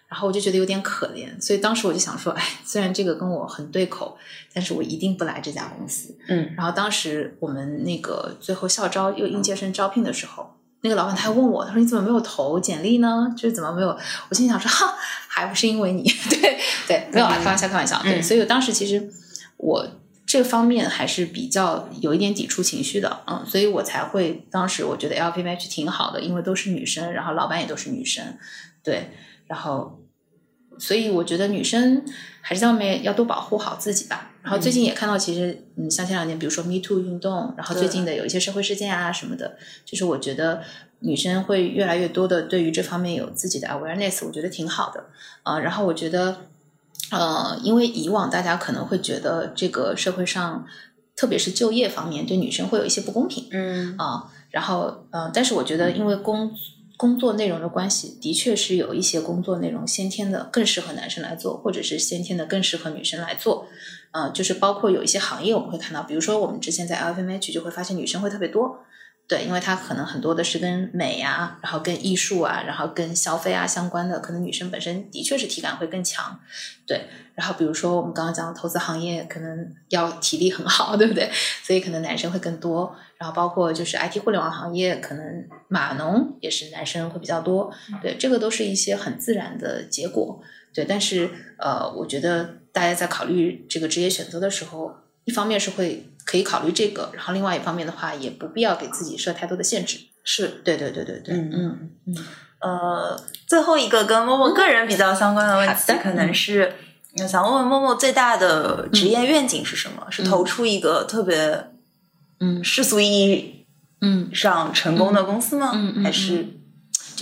然后我就觉得有点可怜，所以当时我就想说，哎，虽然这个跟我很对口，但是我一定不来这家公司。嗯，然后当时我们那个最后校招又应届生招聘的时候，那个老板他还问我，他说你怎么没有投简历呢？就是怎么没有？我心想说，哈，还不是因为你？(laughs) 对对，没有啊，开玩笑，开玩笑。对，所以我当时其实我这方面还是比较有一点抵触情绪的，嗯，所以我才会当时我觉得 LVMH 挺好的，因为都是女生，然后老板也都是女生，对，然后。所以我觉得女生还是在外面要多保护好自己吧。然后最近也看到，其实嗯，像前两年，比如说 Me Too 运动，然后最近的有一些社会事件啊什么的，就是我觉得女生会越来越多的对于这方面有自己的 awareness，我觉得挺好的啊。然后我觉得呃，因为以往大家可能会觉得这个社会上，特别是就业方面，对女生会有一些不公平，嗯啊，然后呃，但是我觉得因为工工作内容的关系，的确是有一些工作内容先天的更适合男生来做，或者是先天的更适合女生来做。呃，就是包括有一些行业我们会看到，比如说我们之前在 LVMH 就会发现女生会特别多。对，因为它可能很多的是跟美啊，然后跟艺术啊，然后跟消费啊相关的，可能女生本身的确是体感会更强。对，然后比如说我们刚刚讲的投资行业，可能要体力很好，(laughs) 对不对？所以可能男生会更多。然后包括就是 IT 互联网行业，可能码农也是男生会比较多。对，这个都是一些很自然的结果。对，但是呃，我觉得大家在考虑这个职业选择的时候，一方面是会。可以考虑这个，然后另外一方面的话，也不必要给自己设太多的限制。是对对对对对，嗯嗯嗯。呃，最后一个跟默默个人比较相关的问题，可能是想问问默默最大的职业愿景是什么？是投出一个特别嗯世俗意义嗯上成功的公司吗？嗯嗯还是？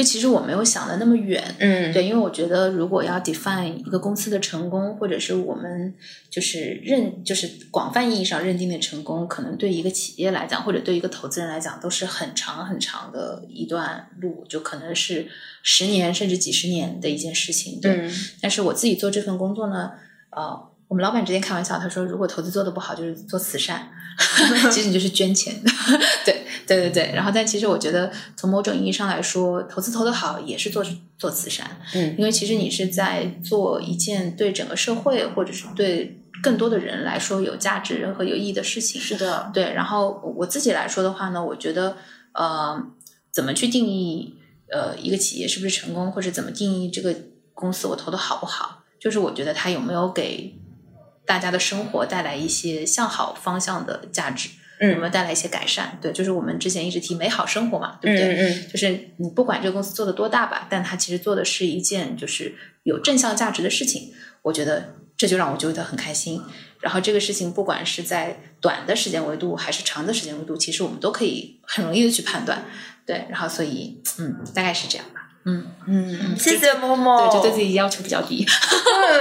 就其实我没有想的那么远，嗯，对，因为我觉得如果要 define 一个公司的成功，或者是我们就是认，就是广泛意义上认定的成功，可能对一个企业来讲，或者对一个投资人来讲，都是很长很长的一段路，就可能是十年甚至几十年的一件事情。对，但是我自己做这份工作呢，呃。我们老板之前开玩笑，他说：“如果投资做的不好，就是做慈善，(laughs) 其实你就是捐钱。(laughs) ”对，对，对，对。然后，但其实我觉得，从某种意义上来说，投资投的好也是做做慈善。嗯，因为其实你是在做一件对整个社会或者是对更多的人来说有价值和有意义的事情。是的，对。然后我自己来说的话呢，我觉得，呃，怎么去定义呃一个企业是不是成功，或者怎么定义这个公司我投的好不好，就是我觉得它有没有给。大家的生活带来一些向好方向的价值，有没有带来一些改善？对，就是我们之前一直提美好生活嘛，对不对？嗯嗯。就是你不管这个公司做的多大吧，但它其实做的是一件就是有正向价值的事情，我觉得这就让我觉得很开心。然后这个事情不管是在短的时间维度还是长的时间维度，其实我们都可以很容易的去判断。对，然后所以嗯，大概是这样吧。嗯嗯，谢谢默默，对，就对自己要求比较低。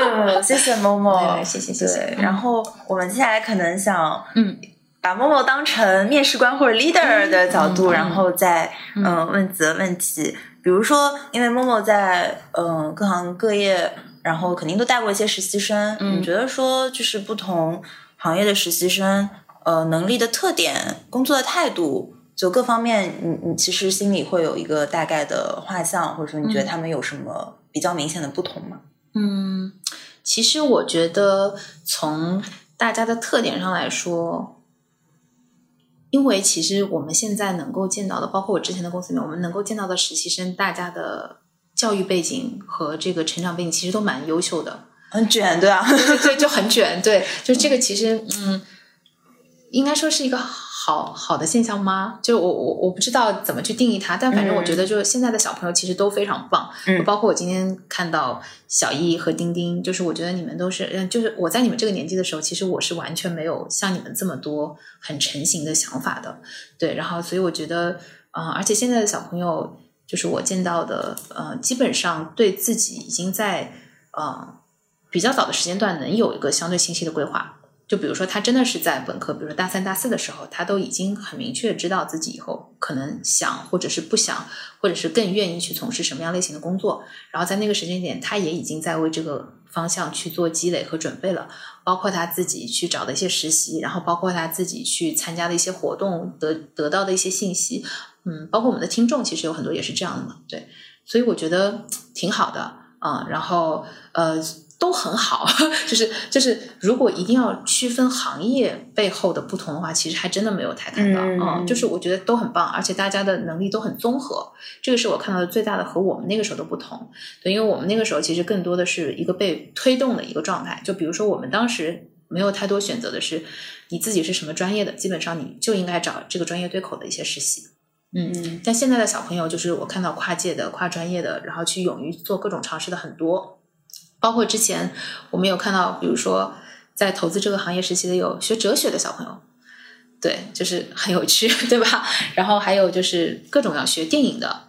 嗯，谢谢默默，谢谢谢谢。然后我们接下来可能想嗯，把默默当成面试官或者 leader 的角度，然后再嗯问几个问题。比如说，因为默默在嗯各行各业，然后肯定都带过一些实习生。你觉得说，就是不同行业的实习生，呃，能力的特点、工作的态度。就各方面，你你其实心里会有一个大概的画像，或者说你觉得他们有什么比较明显的不同吗？嗯，其实我觉得从大家的特点上来说，因为其实我们现在能够见到的，包括我之前的公司里面，我们能够见到的实习生，大家的教育背景和这个成长背景其实都蛮优秀的，很卷，对啊，对对，就很卷，对，(laughs) 就这个其实，嗯，应该说是一个。好好的现象吗？就我我我不知道怎么去定义它，但反正我觉得，就是现在的小朋友其实都非常棒。嗯，包括我今天看到小易和丁丁，就是我觉得你们都是，嗯，就是我在你们这个年纪的时候，其实我是完全没有像你们这么多很成型的想法的。对，然后所以我觉得，嗯，而且现在的小朋友，就是我见到的，呃，基本上对自己已经在呃比较早的时间段能有一个相对清晰的规划。就比如说，他真的是在本科，比如说大三、大四的时候，他都已经很明确知道自己以后可能想，或者是不想，或者是更愿意去从事什么样类型的工作。然后在那个时间点，他也已经在为这个方向去做积累和准备了，包括他自己去找的一些实习，然后包括他自己去参加的一些活动，得得到的一些信息。嗯，包括我们的听众，其实有很多也是这样的嘛。对，所以我觉得挺好的。啊、然后呃都很好，(laughs) 就是就是如果一定要区分行业背后的不同的话，其实还真的没有太看到，嗯。嗯，就是我觉得都很棒，而且大家的能力都很综合，这个是我看到的最大的和我们那个时候的不同。对，因为我们那个时候其实更多的是一个被推动的一个状态，就比如说我们当时没有太多选择的是你自己是什么专业的，基本上你就应该找这个专业对口的一些实习。嗯嗯，但现在的小朋友就是我看到跨界的、跨专业的，然后去勇于做各种尝试的很多，包括之前我们有看到，比如说在投资这个行业实习的有学哲学的小朋友，对，就是很有趣，(laughs) 对吧？然后还有就是各种要学电影的，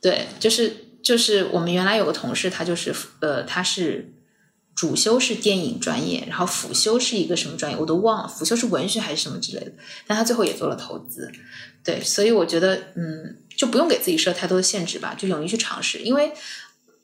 对，就是就是我们原来有个同事，他就是呃，他是主修是电影专业，然后辅修是一个什么专业，我都忘了，辅修是文学还是什么之类的，但他最后也做了投资，对，所以我觉得嗯，就不用给自己设太多的限制吧，就勇于去尝试，因为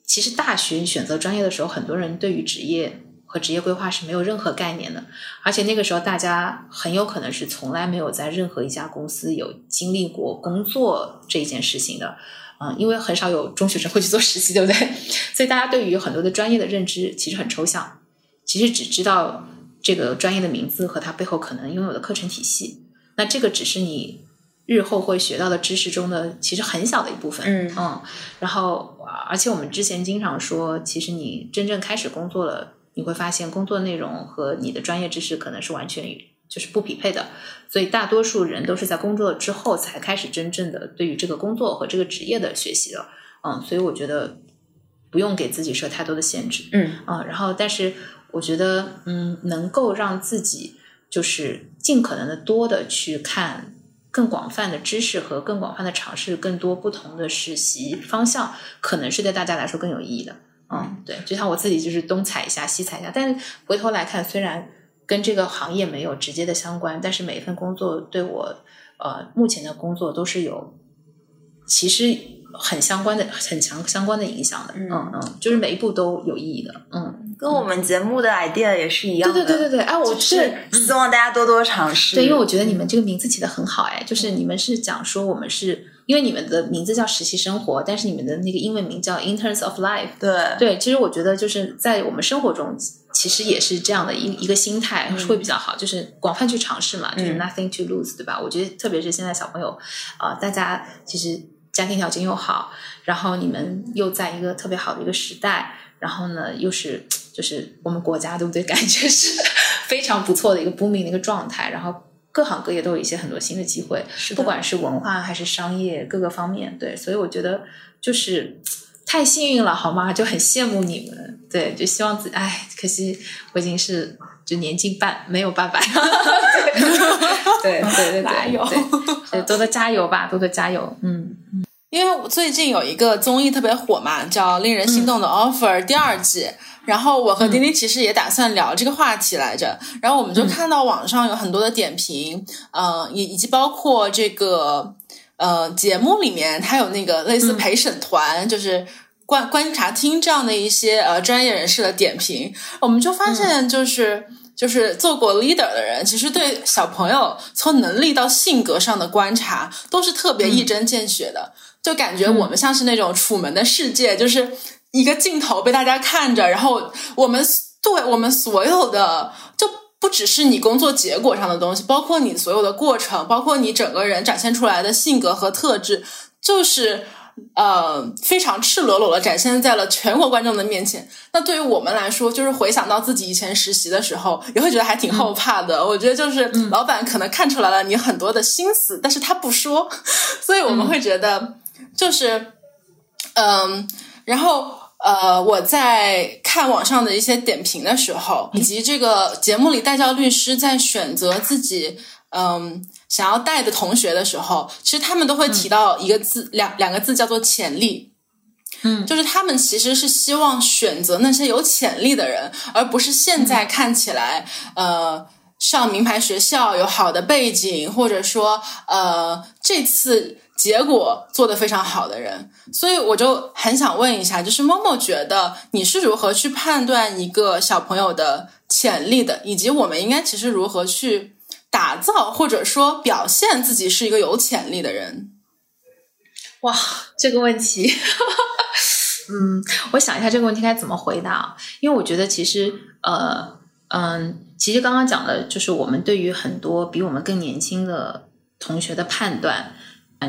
其实大学选择专业的时候，很多人对于职业。和职业规划是没有任何概念的，而且那个时候大家很有可能是从来没有在任何一家公司有经历过工作这一件事情的，嗯，因为很少有中学生会去做实习，对不对？(laughs) 所以大家对于很多的专业的认知其实很抽象，其实只知道这个专业的名字和它背后可能拥有的课程体系。那这个只是你日后会学到的知识中的其实很小的一部分，嗯嗯。然后，而且我们之前经常说，其实你真正开始工作了，你会发现工作内容和你的专业知识可能是完全就是不匹配的。所以，大多数人都是在工作之后才开始真正的对于这个工作和这个职业的学习的。嗯，所以我觉得不用给自己设太多的限制。嗯啊，然后但是我觉得，嗯，能够让自己就是尽可能的多的去看更广泛的知识和更广泛的尝试更多不同的实习方向，可能是对大家来说更有意义的。嗯，对，就像我自己就是东踩一下西踩一下，但是回头来看，虽然跟这个行业没有直接的相关，但是每一份工作对我呃目前的工作都是有其实很相关的、很强相关的影响的。嗯嗯嗯，就是每一步都有意义的。嗯，跟我们节目的 idea 也是一样的。对对对对对，哎，我是希望大家多多尝试。对，因为我觉得你们这个名字起的很好，哎，就是你们是讲说我们是因为你们的名字叫实习生活，但是你们的那个英文名叫 Interns of Life。对对，其实我觉得就是在我们生活中，其实也是这样的一一个心态会比较好，就是广泛去尝试嘛，就是嗯 nothing to lose，对吧？我觉得特别是现在小朋友，啊，大家其实家庭条件又好，然后你们又在一个特别好的一个时代，然后呢又是就是我们国家对不对？(laughs) 感觉是非常不错的一个 booming 的一个状态，然后。各行各业都有一些很多新的机会，是不管是文化还是商业各个方面，对，所以我觉得就是太幸运了，好吗？就很羡慕你们，对，就希望自己，哎，可惜我已经是就年近半，没有办法，(laughs) (laughs) 对对对对，哪有对对多多加油吧，多多加油，嗯，因为我最近有一个综艺特别火嘛，叫《令人心动的 offer》第二季。然后我和丁丁其实也打算聊这个话题来着，然后我们就看到网上有很多的点评，呃，以以及包括这个呃节目里面，它有那个类似陪审团，就是观观察厅这样的一些呃专业人士的点评，我们就发现就是。就是做过 leader 的人，其实对小朋友从能力到性格上的观察都是特别一针见血的，就感觉我们像是那种楚门的世界，就是一个镜头被大家看着，然后我们对我们所有的就不只是你工作结果上的东西，包括你所有的过程，包括你整个人展现出来的性格和特质，就是。呃，非常赤裸裸的展现在了全国观众的面前。那对于我们来说，就是回想到自己以前实习的时候，也会觉得还挺后怕的。我觉得就是老板可能看出来了你很多的心思，但是他不说，所以我们会觉得就是，嗯，然后。呃，我在看网上的一些点评的时候，以及这个节目里带教律师在选择自己嗯想要带的同学的时候，其实他们都会提到一个字，两两个字叫做潜力。嗯，就是他们其实是希望选择那些有潜力的人，而不是现在看起来、呃上名牌学校有好的背景，或者说呃这次结果做得非常好的人。所以我就很想问一下，就是默默觉得你是如何去判断一个小朋友的潜力的，以及我们应该其实如何去打造或者说表现自己是一个有潜力的人？哇，这个问题，(laughs) 嗯，我想一下这个问题该怎么回答？因为我觉得其实呃嗯，其实刚刚讲的就是我们对于很多比我们更年轻的同学的判断，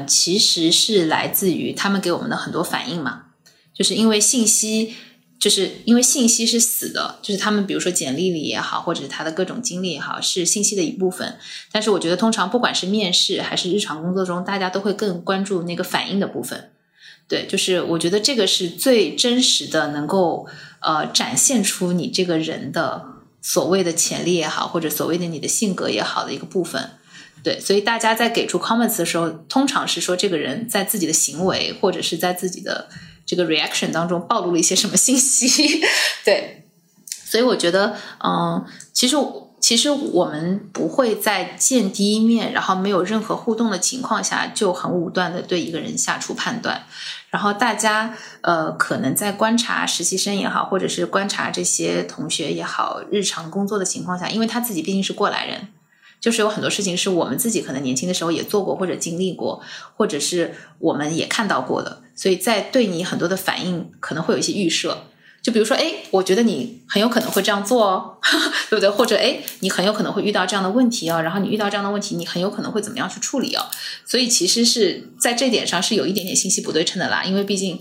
其实是来自于他们给我们的很多反应嘛，就是因为信息。就是因为信息是死的，就是他们比如说简历里也好，或者是他的各种经历也好，是信息的一部分。但是我觉得，通常不管是面试还是日常工作中，大家都会更关注那个反应的部分。对，就是我觉得这个是最真实的，能够呃展现出你这个人的所谓的潜力也好，或者所谓的你的性格也好的一个部分。对，所以大家在给出 comments 的时候，通常是说这个人在自己的行为或者是在自己的。这个 reaction 当中暴露了一些什么信息？(laughs) 对，所以我觉得，嗯，其实其实我们不会在见第一面，然后没有任何互动的情况下，就很武断的对一个人下出判断。然后大家呃，可能在观察实习生也好，或者是观察这些同学也好，日常工作的情况下，因为他自己毕竟是过来人，就是有很多事情是我们自己可能年轻的时候也做过或者经历过，或者是我们也看到过的。所以在对你很多的反应可能会有一些预设，就比如说，哎，我觉得你很有可能会这样做哦，(laughs) 对不对？或者，哎，你很有可能会遇到这样的问题哦，然后你遇到这样的问题，你很有可能会怎么样去处理哦？所以其实是在这点上是有一点点信息不对称的啦，因为毕竟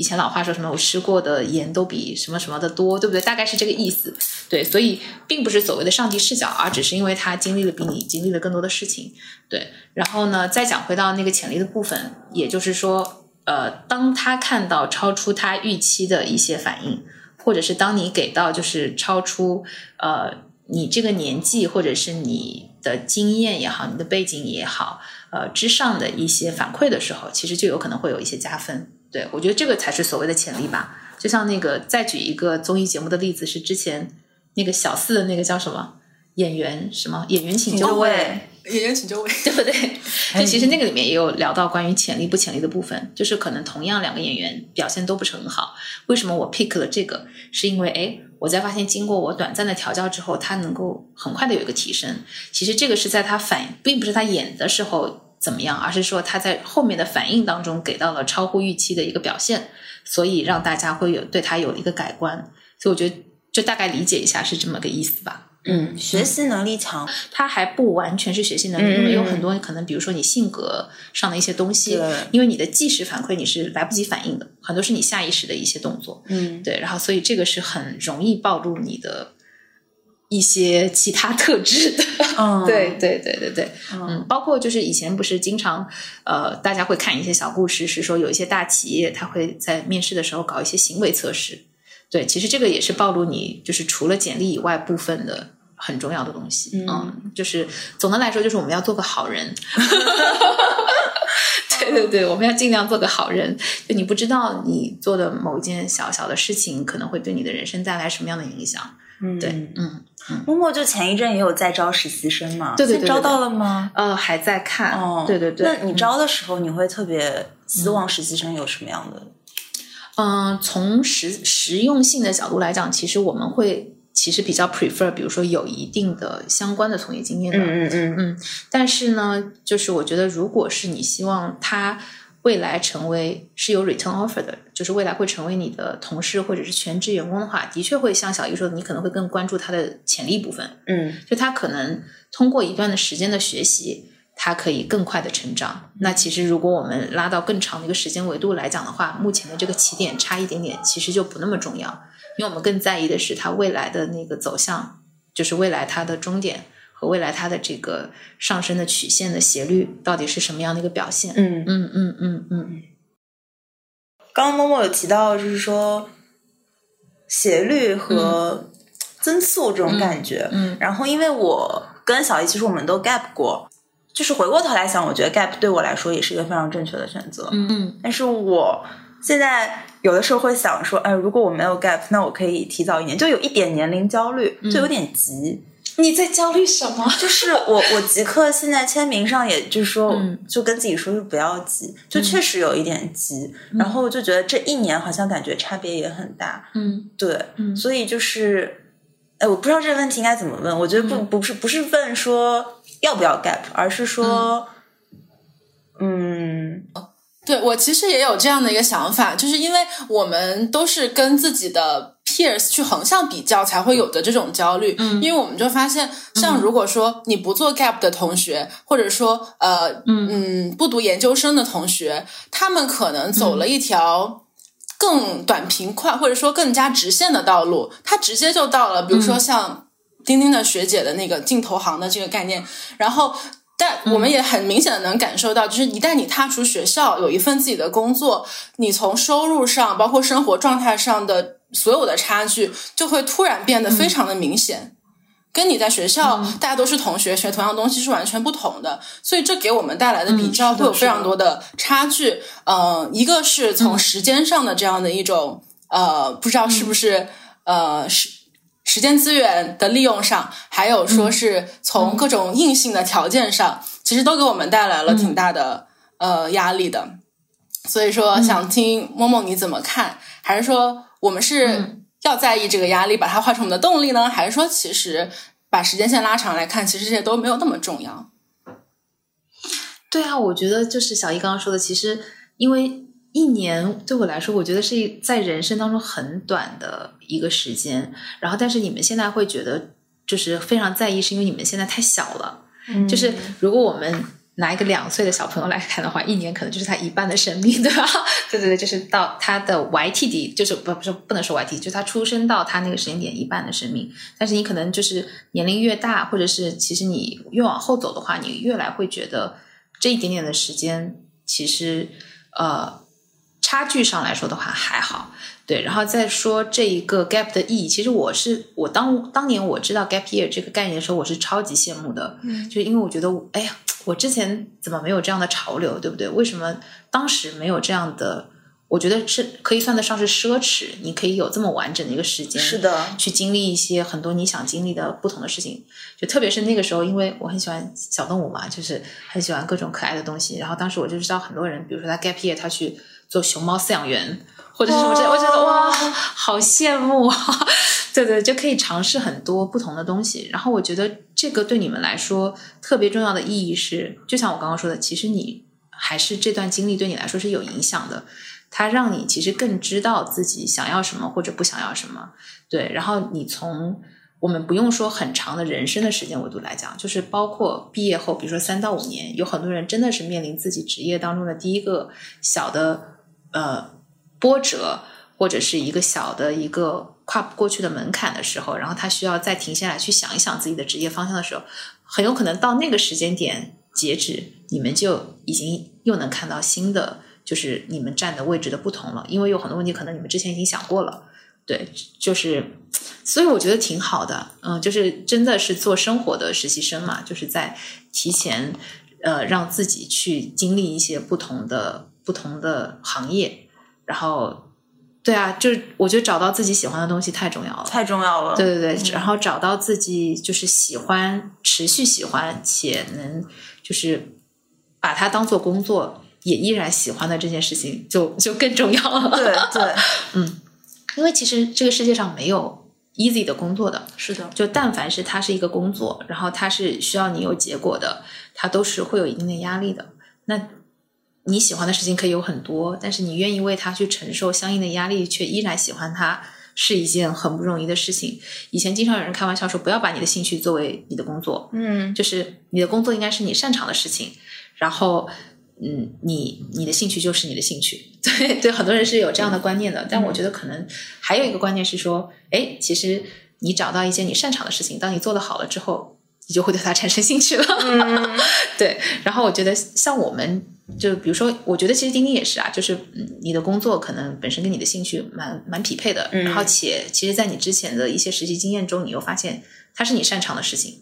以前老话说什么“我吃过的盐都比什么什么的多”，对不对？大概是这个意思。对，所以并不是所谓的上帝视角，而只是因为他经历了比你经历了更多的事情。对，然后呢，再讲回到那个潜力的部分，也就是说。呃，当他看到超出他预期的一些反应，或者是当你给到就是超出呃你这个年纪或者是你的经验也好，你的背景也好，呃之上的一些反馈的时候，其实就有可能会有一些加分。对我觉得这个才是所谓的潜力吧。就像那个再举一个综艺节目的例子，是之前那个小四的那个叫什么演员什么演员请就位。演员请就位，(laughs) 对不对？(laughs) 就其实那个里面也有聊到关于潜力不潜力的部分，就是可能同样两个演员表现都不是很好，为什么我 pick 了这个？是因为哎，我在发现经过我短暂的调教之后，他能够很快的有一个提升。其实这个是在他反，并不是他演的时候怎么样，而是说他在后面的反应当中给到了超乎预期的一个表现，所以让大家会有对他有了一个改观。所以我觉得就大概理解一下是这么个意思吧。嗯，学习能力强，他还不完全是学习能力，因为有很多可能，比如说你性格上的一些东西，因为你的即时反馈你是来不及反应的，很多是你下意识的一些动作，嗯，对，然后所以这个是很容易暴露你的一些其他特质的，嗯，对对对对对，嗯，包括就是以前不是经常呃，大家会看一些小故事，是说有一些大企业他会在面试的时候搞一些行为测试。对，其实这个也是暴露你就是除了简历以外部分的很重要的东西。嗯，就是总的来说，就是我们要做个好人。(laughs) 对对对，我们要尽量做个好人。就你不知道你做的某一件小小的事情，可能会对你的人生带来什么样的影响。嗯，对，嗯，默默就前一阵也有在招实习生嘛？对对对，招到了吗？呃，还在看。哦，对对对。那你招的时候，你会特别希望实习生有什么样的？嗯，从实实用性的角度来讲，其实我们会其实比较 prefer，比如说有一定的相关的从业经验的，嗯嗯嗯嗯。但是呢，就是我觉得，如果是你希望他未来成为是有 return offer 的，就是未来会成为你的同事或者是全职员工的话，的确会像小易说的，你可能会更关注他的潜力部分。嗯，就他可能通过一段的时间的学习。他可以更快的成长。那其实如果我们拉到更长的一个时间维度来讲的话，目前的这个起点差一点点，其实就不那么重要，因为我们更在意的是他未来的那个走向，就是未来他的终点和未来它的这个上升的曲线的斜率到底是什么样的一个表现。嗯嗯嗯嗯嗯。刚刚默默有提到，就是说斜率和增速这种感觉。嗯。然后因为我跟小易其实我们都 gap 过。就是回过头来想，我觉得 gap 对我来说也是一个非常正确的选择。嗯，但是我现在有的时候会想说，哎，如果我没有 gap，那我可以提早一年，就有一点年龄焦虑，就有点急。你在焦虑什么？(laughs) 就是我，我即刻现在签名上，也就是说，就跟自己说，就不要急，就确实有一点急。然后就觉得这一年好像感觉差别也很大。嗯，对，所以就是，哎，我不知道这个问题应该怎么问。我觉得不，不是，不是问说。要不要 gap？而是说，嗯，对我其实也有这样的一个想法，就是因为我们都是跟自己的 peers 去横向比较，才会有的这种焦虑。嗯，因为我们就发现，像如果说你不做 gap 的同学，或者说呃嗯。不读研究生的同学，他们可能走了一条更短平快，或者说更加直线的道路，他直接就到了，比如说像钉钉的学姐的那个镜头行的这个概念，然后。但我们也很明显的能感受到，就是一旦你踏出学校，有一份自己的工作，你从收入上，包括生活状态上的所有的差距，就会突然变得非常的明显，跟你在学校大家都是同学，学同样东西是完全不同的。所以这给我们带来的比较会有非常多的差距。嗯，一个是从时间上的这样的一种，呃，不知道是不是呃时。时间资源的利用上，还有说是从各种硬性的条件上，其实都给我们带来了挺大的呃压力的。所以说，想听梦梦你怎么看？还是说我们是要在意这个压力，把它化成我们的动力呢？还是说，其实把时间线拉长来看，其实这些都没有那么重要？对啊，我觉得就是小易刚刚说的，其实因为。一年对我来说，我觉得是在人生当中很短的一个时间。然后，但是你们现在会觉得就是非常在意，是因为你们现在太小了。嗯，就是如果我们拿一个两岁的小朋友来看的话，一年可能就是他一半的生命，对吧？(laughs) 对对对，就是到他的 YTD，就是不不是不能说 YTD，就是他出生到他那个时间点一半的生命。但是你可能就是年龄越大，或者是其实你越往后走的话，你越来会觉得这一点点的时间，其实呃。差距上来说的话还好，对，然后再说这一个 gap 的意义，其实我是我当当年我知道 gap year 这个概念的时候，我是超级羡慕的，嗯，就是因为我觉得，哎呀，我之前怎么没有这样的潮流，对不对？为什么当时没有这样的？我觉得是可以算得上是奢侈，你可以有这么完整的一个时间，是的，去经历一些很多你想经历的不同的事情，就特别是那个时候，因为我很喜欢小动物嘛，就是很喜欢各种可爱的东西，然后当时我就知道很多人，比如说他 gap year，他去。做熊猫饲养员或者什么之类，我觉得哇，好羡慕啊！(laughs) 对对，就可以尝试很多不同的东西。然后我觉得这个对你们来说特别重要的意义是，就像我刚刚说的，其实你还是这段经历对你来说是有影响的。它让你其实更知道自己想要什么或者不想要什么。对，然后你从我们不用说很长的人生的时间维度来讲，就是包括毕业后，比如说三到五年，有很多人真的是面临自己职业当中的第一个小的。呃，波折或者是一个小的一个跨不过去的门槛的时候，然后他需要再停下来去想一想自己的职业方向的时候，很有可能到那个时间点截止，你们就已经又能看到新的，就是你们站的位置的不同了。因为有很多问题可能你们之前已经想过了，对，就是，所以我觉得挺好的，嗯，就是真的是做生活的实习生嘛，就是在提前呃让自己去经历一些不同的。不同的行业，然后，对啊，就是我觉得找到自己喜欢的东西太重要了，太重要了。对对对，然后找到自己就是喜欢、持续喜欢且能就是把它当做工作，也依然喜欢的这件事情，就就更重要了。对对，(laughs) 嗯，因为其实这个世界上没有 easy 的工作的，是的，就但凡是它是一个工作，然后它是需要你有结果的，它都是会有一定的压力的。那你喜欢的事情可以有很多，但是你愿意为他去承受相应的压力，却依然喜欢他，是一件很不容易的事情。以前经常有人开玩笑说，不要把你的兴趣作为你的工作，嗯，就是你的工作应该是你擅长的事情，然后，嗯，你你的兴趣就是你的兴趣。(laughs) 对对，很多人是有这样的观念的，但我觉得可能还有一个观念是说，哎，其实你找到一件你擅长的事情，当你做的好了之后。你就会对它产生兴趣了，(laughs) 对。然后我觉得像我们，就比如说，我觉得其实钉钉也是啊，就是你的工作可能本身跟你的兴趣蛮蛮匹配的，然后且其实，在你之前的一些实习经验中，你又发现它是你擅长的事情，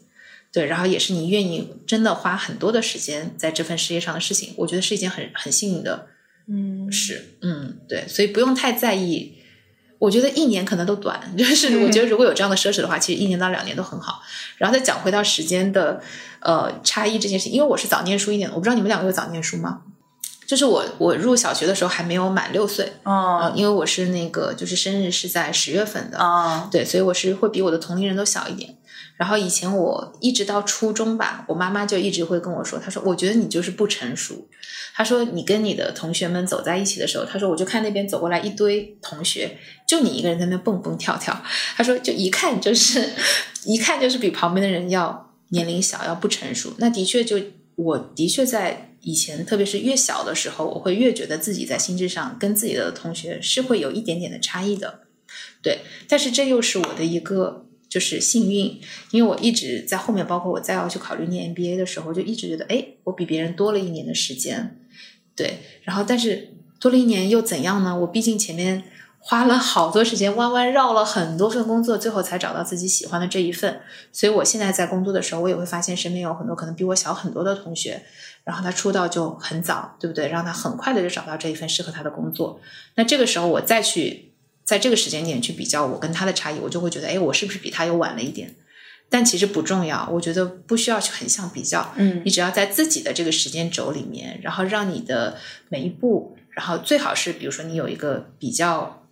对，然后也是你愿意真的花很多的时间在这份事业上的事情，我觉得是一件很很幸运的，嗯，是，嗯，对，所以不用太在意。我觉得一年可能都短，(laughs) 就是我觉得如果有这样的奢侈的话，其实一年到两年都很好。然后再讲回到时间的呃差异这件事情，因为我是早念书一点，我不知道你们两个有早念书吗？就是我我入小学的时候还没有满六岁哦，因为我是那个就是生日是在十月份的啊，对，所以我是会比我的同龄人都小一点。然后以前我一直到初中吧，我妈妈就一直会跟我说，她说我觉得你就是不成熟。她说你跟你的同学们走在一起的时候，她说我就看那边走过来一堆同学，就你一个人在那蹦蹦跳跳。她说就一看就是一看就是比旁边的人要年龄小，要不成熟。那的确就我的确在以前，特别是越小的时候，我会越觉得自己在心智上跟自己的同学是会有一点点的差异的。对，但是这又是我的一个。就是幸运，因为我一直在后面，包括我再要去考虑念 MBA 的时候，就一直觉得，哎，我比别人多了一年的时间，对。然后，但是多了一年又怎样呢？我毕竟前面花了好多时间，弯弯绕了很多份工作，最后才找到自己喜欢的这一份。所以我现在在工作的时候，我也会发现身边有很多可能比我小很多的同学，然后他出道就很早，对不对？让他很快的就找到这一份适合他的工作。那这个时候我再去。在这个时间点去比较我跟他的差异，我就会觉得，哎，我是不是比他又晚了一点？但其实不重要，我觉得不需要去横向比较。嗯，你只要在自己的这个时间轴里面，然后让你的每一步，然后最好是，比如说你有一个比较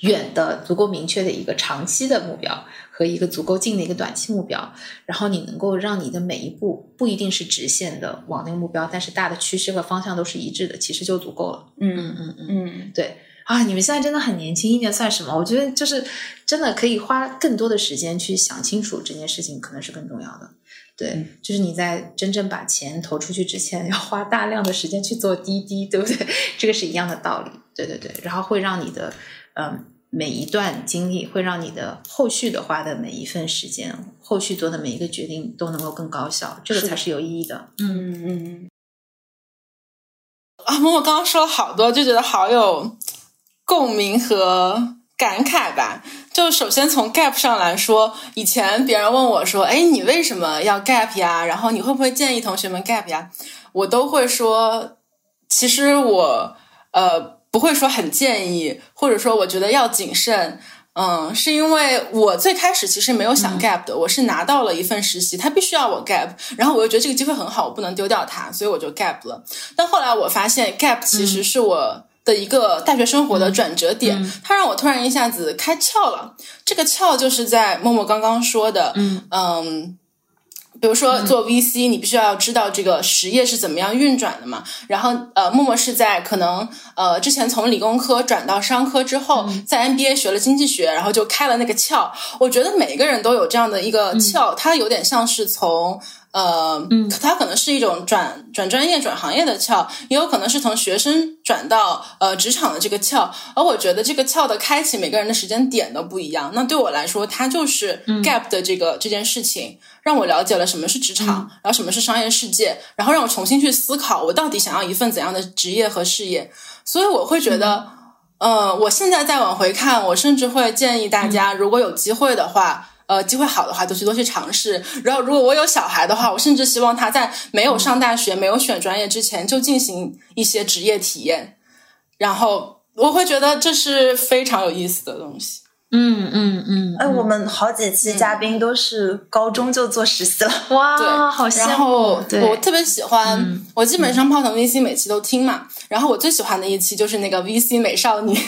远的、足够明确的一个长期的目标和一个足够近的一个短期目标，然后你能够让你的每一步不一定是直线的往那个目标，但是大的趋势和方向都是一致的，其实就足够了。嗯嗯嗯嗯，嗯，对。啊，你们现在真的很年轻，一年算什么？我觉得就是真的可以花更多的时间去想清楚这件事情，可能是更重要的。对，就是你在真正把钱投出去之前，要花大量的时间去做滴滴，对不对？(laughs) 这个是一样的道理。对对对，然后会让你的嗯每一段经历，会让你的后续的花的每一份时间，后续做的每一个决定都能够更高效，这个才是有意义的。嗯嗯嗯。啊，默默刚刚说了好多，就觉得好有。共鸣和感慨吧。就首先从 gap 上来说，以前别人问我说：“哎，你为什么要 gap 呀？然后你会不会建议同学们 gap 呀？”我都会说，其实我呃不会说很建议，或者说我觉得要谨慎。嗯，是因为我最开始其实没有想 gap 的，我是拿到了一份实习，他必须要我 gap，然后我又觉得这个机会很好，我不能丢掉它，所以我就 gap 了。但后来我发现 gap 其实是我。的一个大学生活的转折点，它让我突然一下子开窍了。这个窍就是在默默刚刚说的，嗯，比如说做 VC，你必须要知道这个实业是怎么样运转的嘛。然后，呃，默默是在可能呃之前从理工科转到商科之后，在 MBA 学了经济学，然后就开了那个窍。我觉得每个人都有这样的一个窍，它有点像是从。呃，它可能是一种转转专业、转行业的窍，也有可能是从学生转到呃职场的这个窍。而我觉得这个窍的开启，每个人的时间点都不一样。那对我来说，它就是 gap 的这个这件事情，让我了解了什么是职场，然后什么是商业世界，然后让我重新去思考，我到底想要一份怎样的职业和事业。所以我会觉得，呃，我现在再往回看，我甚至会建议大家，如果有机会的话。呃，机会好的话，就去多去尝试。然后，如果我有小孩的话，我甚至希望他在没有上大学、没有选专业之前，就进行一些职业体验。然后，我会觉得这是非常有意思的东西。嗯嗯嗯。哎，我们好几期嘉宾都是高中就做实习了，哇，对，好羡慕。然后我特别喜欢，我基本上泡腾 VC 每期都听嘛。然后我最喜欢的一期就是那个 VC 美少女。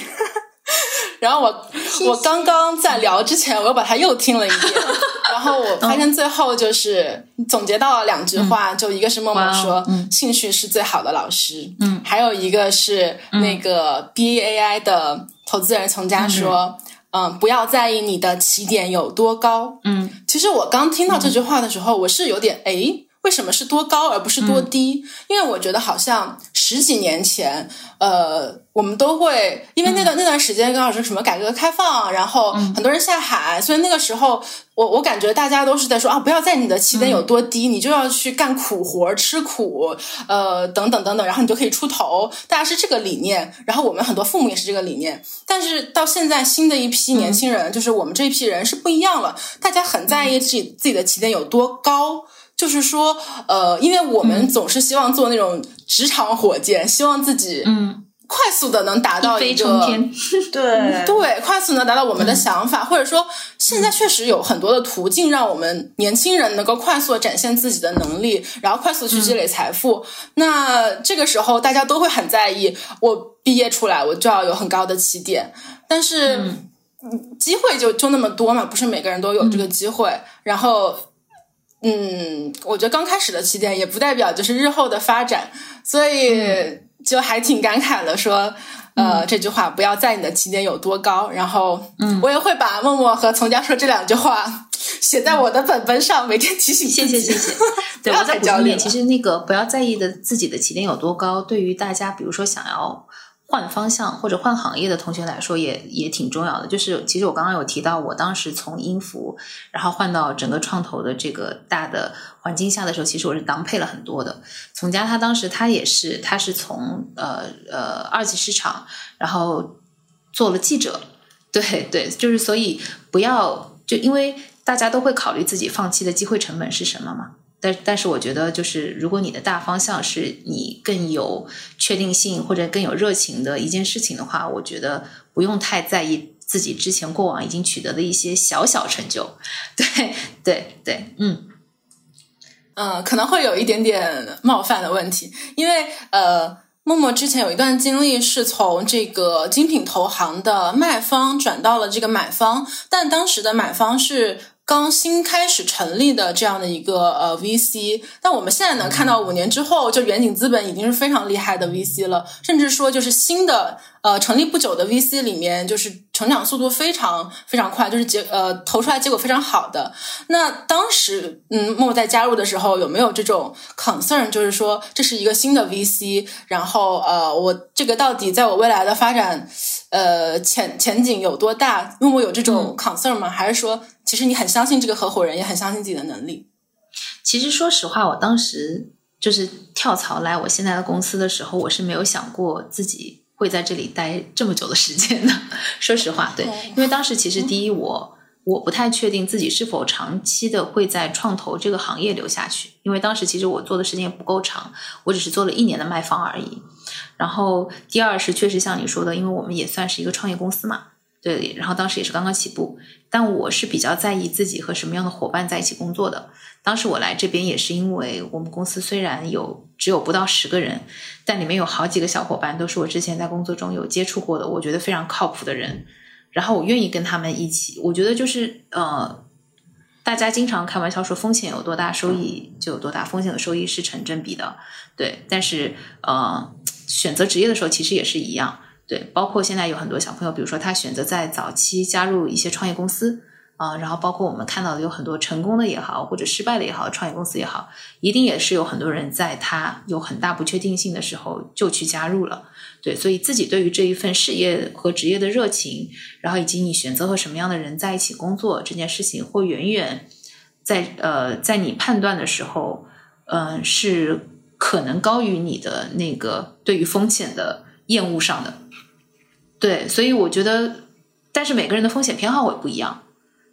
然后我我刚刚在聊之前，我又把它又听了一遍，(laughs) 然后我发现最后就是总结到了两句话，就一个是默默说，兴趣是最好的老师，嗯，还有一个是那个 B A I 的投资人从家说，嗯，不要在意你的起点有多高，嗯，其实我刚听到这句话的时候，我是有点诶。为什么是多高而不是多低？因为我觉得好像十几年前，呃，我们都会因为那段那段时间刚好是什么改革开放，然后很多人下海，所以那个时候我我感觉大家都是在说啊，不要在你的起点有多低，你就要去干苦活吃苦，呃，等等等等，然后你就可以出头。大家是这个理念，然后我们很多父母也是这个理念。但是到现在新的一批年轻人，就是我们这一批人是不一样了，大家很在意自己自己的起点有多高。就是说，呃，因为我们总是希望做那种职场火箭，希望自己嗯。快速的能达到一个 (laughs) 对对，快速能达到我们的想法，或者说现在确实有很多的途径让我们年轻人能够快速展现自己的能力，然后快速去积累财富。那这个时候大家都会很在意，我毕业出来我就要有很高的起点，但是。机会就就那么多嘛，不是每个人都有这个机会。然后，嗯，我觉得刚开始的起点也不代表就是日后的发展，所以就还挺感慨的说。呃，这句话不要在你的起点有多高，然后，嗯，我也会把默默和从家说这两句话写在我的本本上，每天提醒谢谢谢谢。(laughs) 对，我再补充一点，其实那个不要在意的自己的起点有多高，对于大家，比如说想要。换方向或者换行业的同学来说，也也挺重要的。就是其实我刚刚有提到，我当时从音符，然后换到整个创投的这个大的环境下的时候，其实我是当配了很多的。从家他当时他也是，他是从呃呃二级市场，然后做了记者。对对，就是所以不要就因为大家都会考虑自己放弃的机会成本是什么嘛。但但是我觉得，就是如果你的大方向是你更有确定性或者更有热情的一件事情的话，我觉得不用太在意自己之前过往已经取得的一些小小成就。对对对，嗯嗯，可能会有一点点冒犯的问题，因为呃，默默之前有一段经历是从这个精品投行的卖方转到了这个买方，但当时的买方是。刚新开始成立的这样的一个呃 VC，但我们现在能看到五年之后，就远景资本已经是非常厉害的 VC 了，甚至说就是新的呃成立不久的 VC 里面，就是成长速度非常非常快，就是结呃投出来结果非常好的。那当时嗯默默在加入的时候，有没有这种 concern，就是说这是一个新的 VC，然后呃我这个到底在我未来的发展呃前前景有多大？默默有这种 concern 吗？还是说？其实你很相信这个合伙人，也很相信自己的能力。其实说实话，我当时就是跳槽来我现在的公司的时候，我是没有想过自己会在这里待这么久的时间的。(laughs) 说实话，对，因为当时其实第一，我我不太确定自己是否长期的会在创投这个行业留下去，因为当时其实我做的时间也不够长，我只是做了一年的卖方而已。然后第二是确实像你说的，因为我们也算是一个创业公司嘛。对，然后当时也是刚刚起步，但我是比较在意自己和什么样的伙伴在一起工作的。当时我来这边也是因为我们公司虽然有只有不到十个人，但里面有好几个小伙伴都是我之前在工作中有接触过的，我觉得非常靠谱的人。然后我愿意跟他们一起，我觉得就是呃，大家经常开玩笑说风险有多大，收益就有多大，风险和收益是成正比的。对，但是呃，选择职业的时候其实也是一样。对，包括现在有很多小朋友，比如说他选择在早期加入一些创业公司啊，然后包括我们看到的有很多成功的也好，或者失败的也好，创业公司也好，一定也是有很多人在他有很大不确定性的时候就去加入了。对，所以自己对于这一份事业和职业的热情，然后以及你选择和什么样的人在一起工作这件事情，会远远在呃在你判断的时候，嗯，是可能高于你的那个对于风险的厌恶上的。对，所以我觉得，但是每个人的风险偏好会不一样。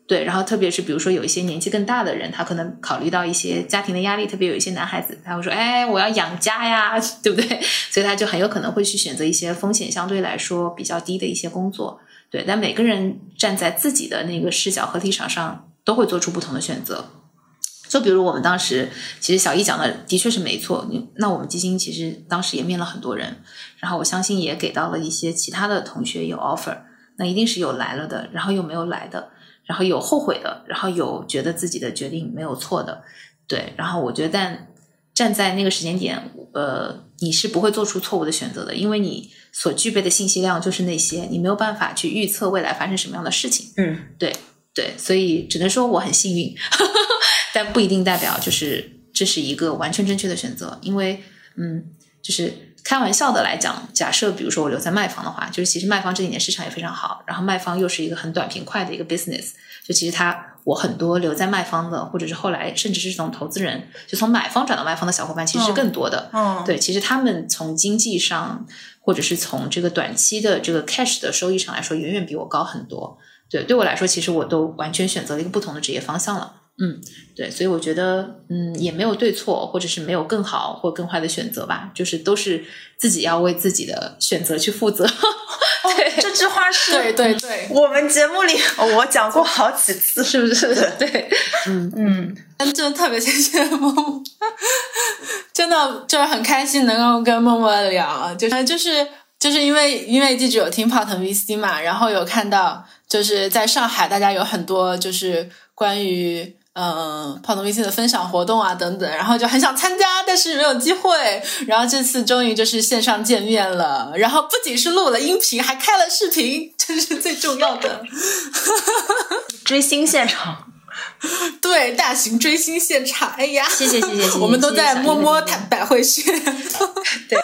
对，然后特别是比如说有一些年纪更大的人，他可能考虑到一些家庭的压力，特别有一些男孩子，他会说：“哎，我要养家呀，(laughs) 对不对？”所以他就很有可能会去选择一些风险相对来说比较低的一些工作。对，但每个人站在自己的那个视角和立场上，都会做出不同的选择。就比如我们当时，其实小易讲的的确是没错。那我们基金其实当时也面了很多人。然后我相信也给到了一些其他的同学有 offer，那一定是有来了的，然后又没有来的，然后有后悔的，然后有觉得自己的决定没有错的，对。然后我觉得，但站在那个时间点，呃，你是不会做出错误的选择的，因为你所具备的信息量就是那些，你没有办法去预测未来发生什么样的事情。嗯，对对，所以只能说我很幸运，(laughs) 但不一定代表就是这是一个完全正确的选择，因为嗯，就是。开玩笑的来讲，假设比如说我留在卖方的话，就是其实卖方这几年市场也非常好，然后卖方又是一个很短平快的一个 business，就其实他我很多留在卖方的，或者是后来甚至是从投资人就从买方转到卖方的小伙伴，其实是更多的。嗯，对，其实他们从经济上或者是从这个短期的这个 cash 的收益上来说，远远比我高很多。对，对我来说，其实我都完全选择了一个不同的职业方向了。嗯，对，所以我觉得，嗯，也没有对错，或者是没有更好或更坏的选择吧，就是都是自己要为自己的选择去负责。(laughs) (laughs) 对，这句话是对对对，我们节目里我讲过好几次，是不是？对，嗯嗯，真的特别谢谢默默，(laughs) 真的就是很开心能够跟默默聊，就是就是就是因为因为记者有听 Pot VC 嘛，然后有看到。就是在上海，大家有很多就是关于嗯泡腾 VC 的分享活动啊等等，然后就很想参加，但是没有机会。然后这次终于就是线上见面了，然后不仅是录了音频，还开了视频，这是最重要的。(laughs) 追星现场，(laughs) 对，大型追星现场，哎呀，谢谢谢谢谢 (laughs) 谢，我们都在摸摸他百会穴。对。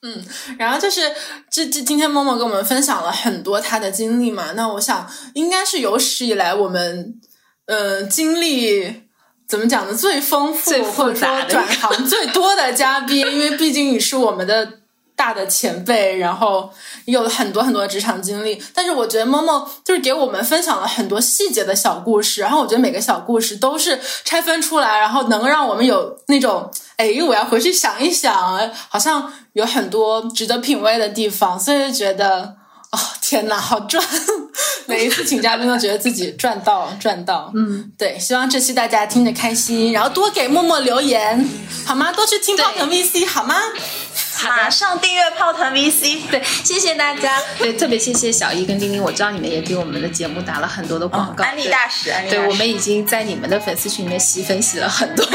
嗯，然后就是这这今天默默跟我们分享了很多他的经历嘛，那我想应该是有史以来我们呃经历怎么讲呢最丰富或者说转行最多的嘉宾，因为毕竟你是我们的大的前辈，然后有了很多很多的职场经历，但是我觉得默默就是给我们分享了很多细节的小故事，然后我觉得每个小故事都是拆分出来，然后能让我们有那种。哎，我要回去想一想，好像有很多值得品味的地方，所以就觉得，哦，天哪，好赚！(laughs) 每一次请嘉宾都觉得自己赚到赚到。嗯，对，希望这期大家听着开心，然后多给默默留言，好吗？多去听泡腾 VC，好吗？马上订阅泡腾 VC，对，谢谢大家，对，特别谢谢小易跟丁丁，我知道你们也给我们的节目打了很多的广告，安利大使，对，我们已经在你们的粉丝群里面洗粉洗了很多，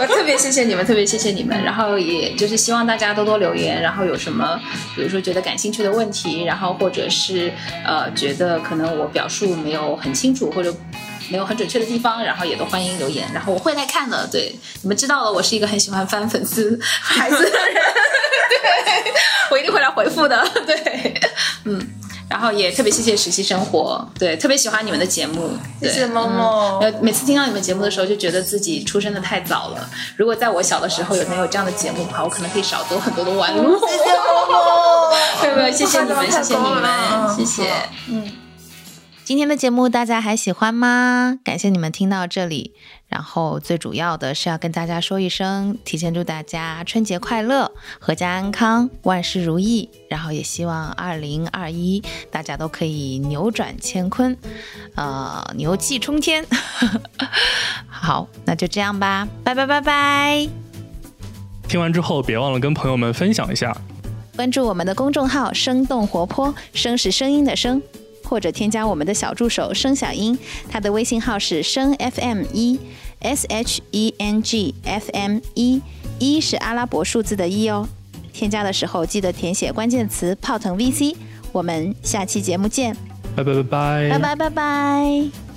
我 (laughs) 特别谢谢你们，特别谢谢你们，然后也就是希望大家多多留言，然后有什么，比如说觉得感兴趣的问题，然后或者是呃觉得可能我表述没有很清楚或者。没有很准确的地方，然后也都欢迎留言，然后我会来看的。对，你们知道了，我是一个很喜欢翻粉丝 (laughs) 孩子的人，对，我一定会来回复的。(laughs) 对，嗯，然后也特别谢谢实习生活，对，特别喜欢你们的节目，谢谢猫猫。呃，每次听到你们节目的时候，就觉得自己出生的太早了。如果在我小的时候有能有这样的节目的话，我可能可以少走很多的弯路。谢谢猫猫，对 (laughs) 不对？谢谢你们，谢谢你们，谢谢，嗯。今天的节目大家还喜欢吗？感谢你们听到这里，然后最主要的是要跟大家说一声，提前祝大家春节快乐，阖家安康，万事如意。然后也希望二零二一大家都可以扭转乾坤，呃，牛气冲天。(laughs) 好，那就这样吧，拜拜拜拜。听完之后别忘了跟朋友们分享一下，关注我们的公众号“生动活泼”，声是声音的声。或者添加我们的小助手声小英，他的微信号是声 FM 一 S H E N G F M 一，一是阿拉伯数字的一哦。添加的时候记得填写关键词“泡腾 VC”。我们下期节目见，拜拜拜拜，拜拜拜拜。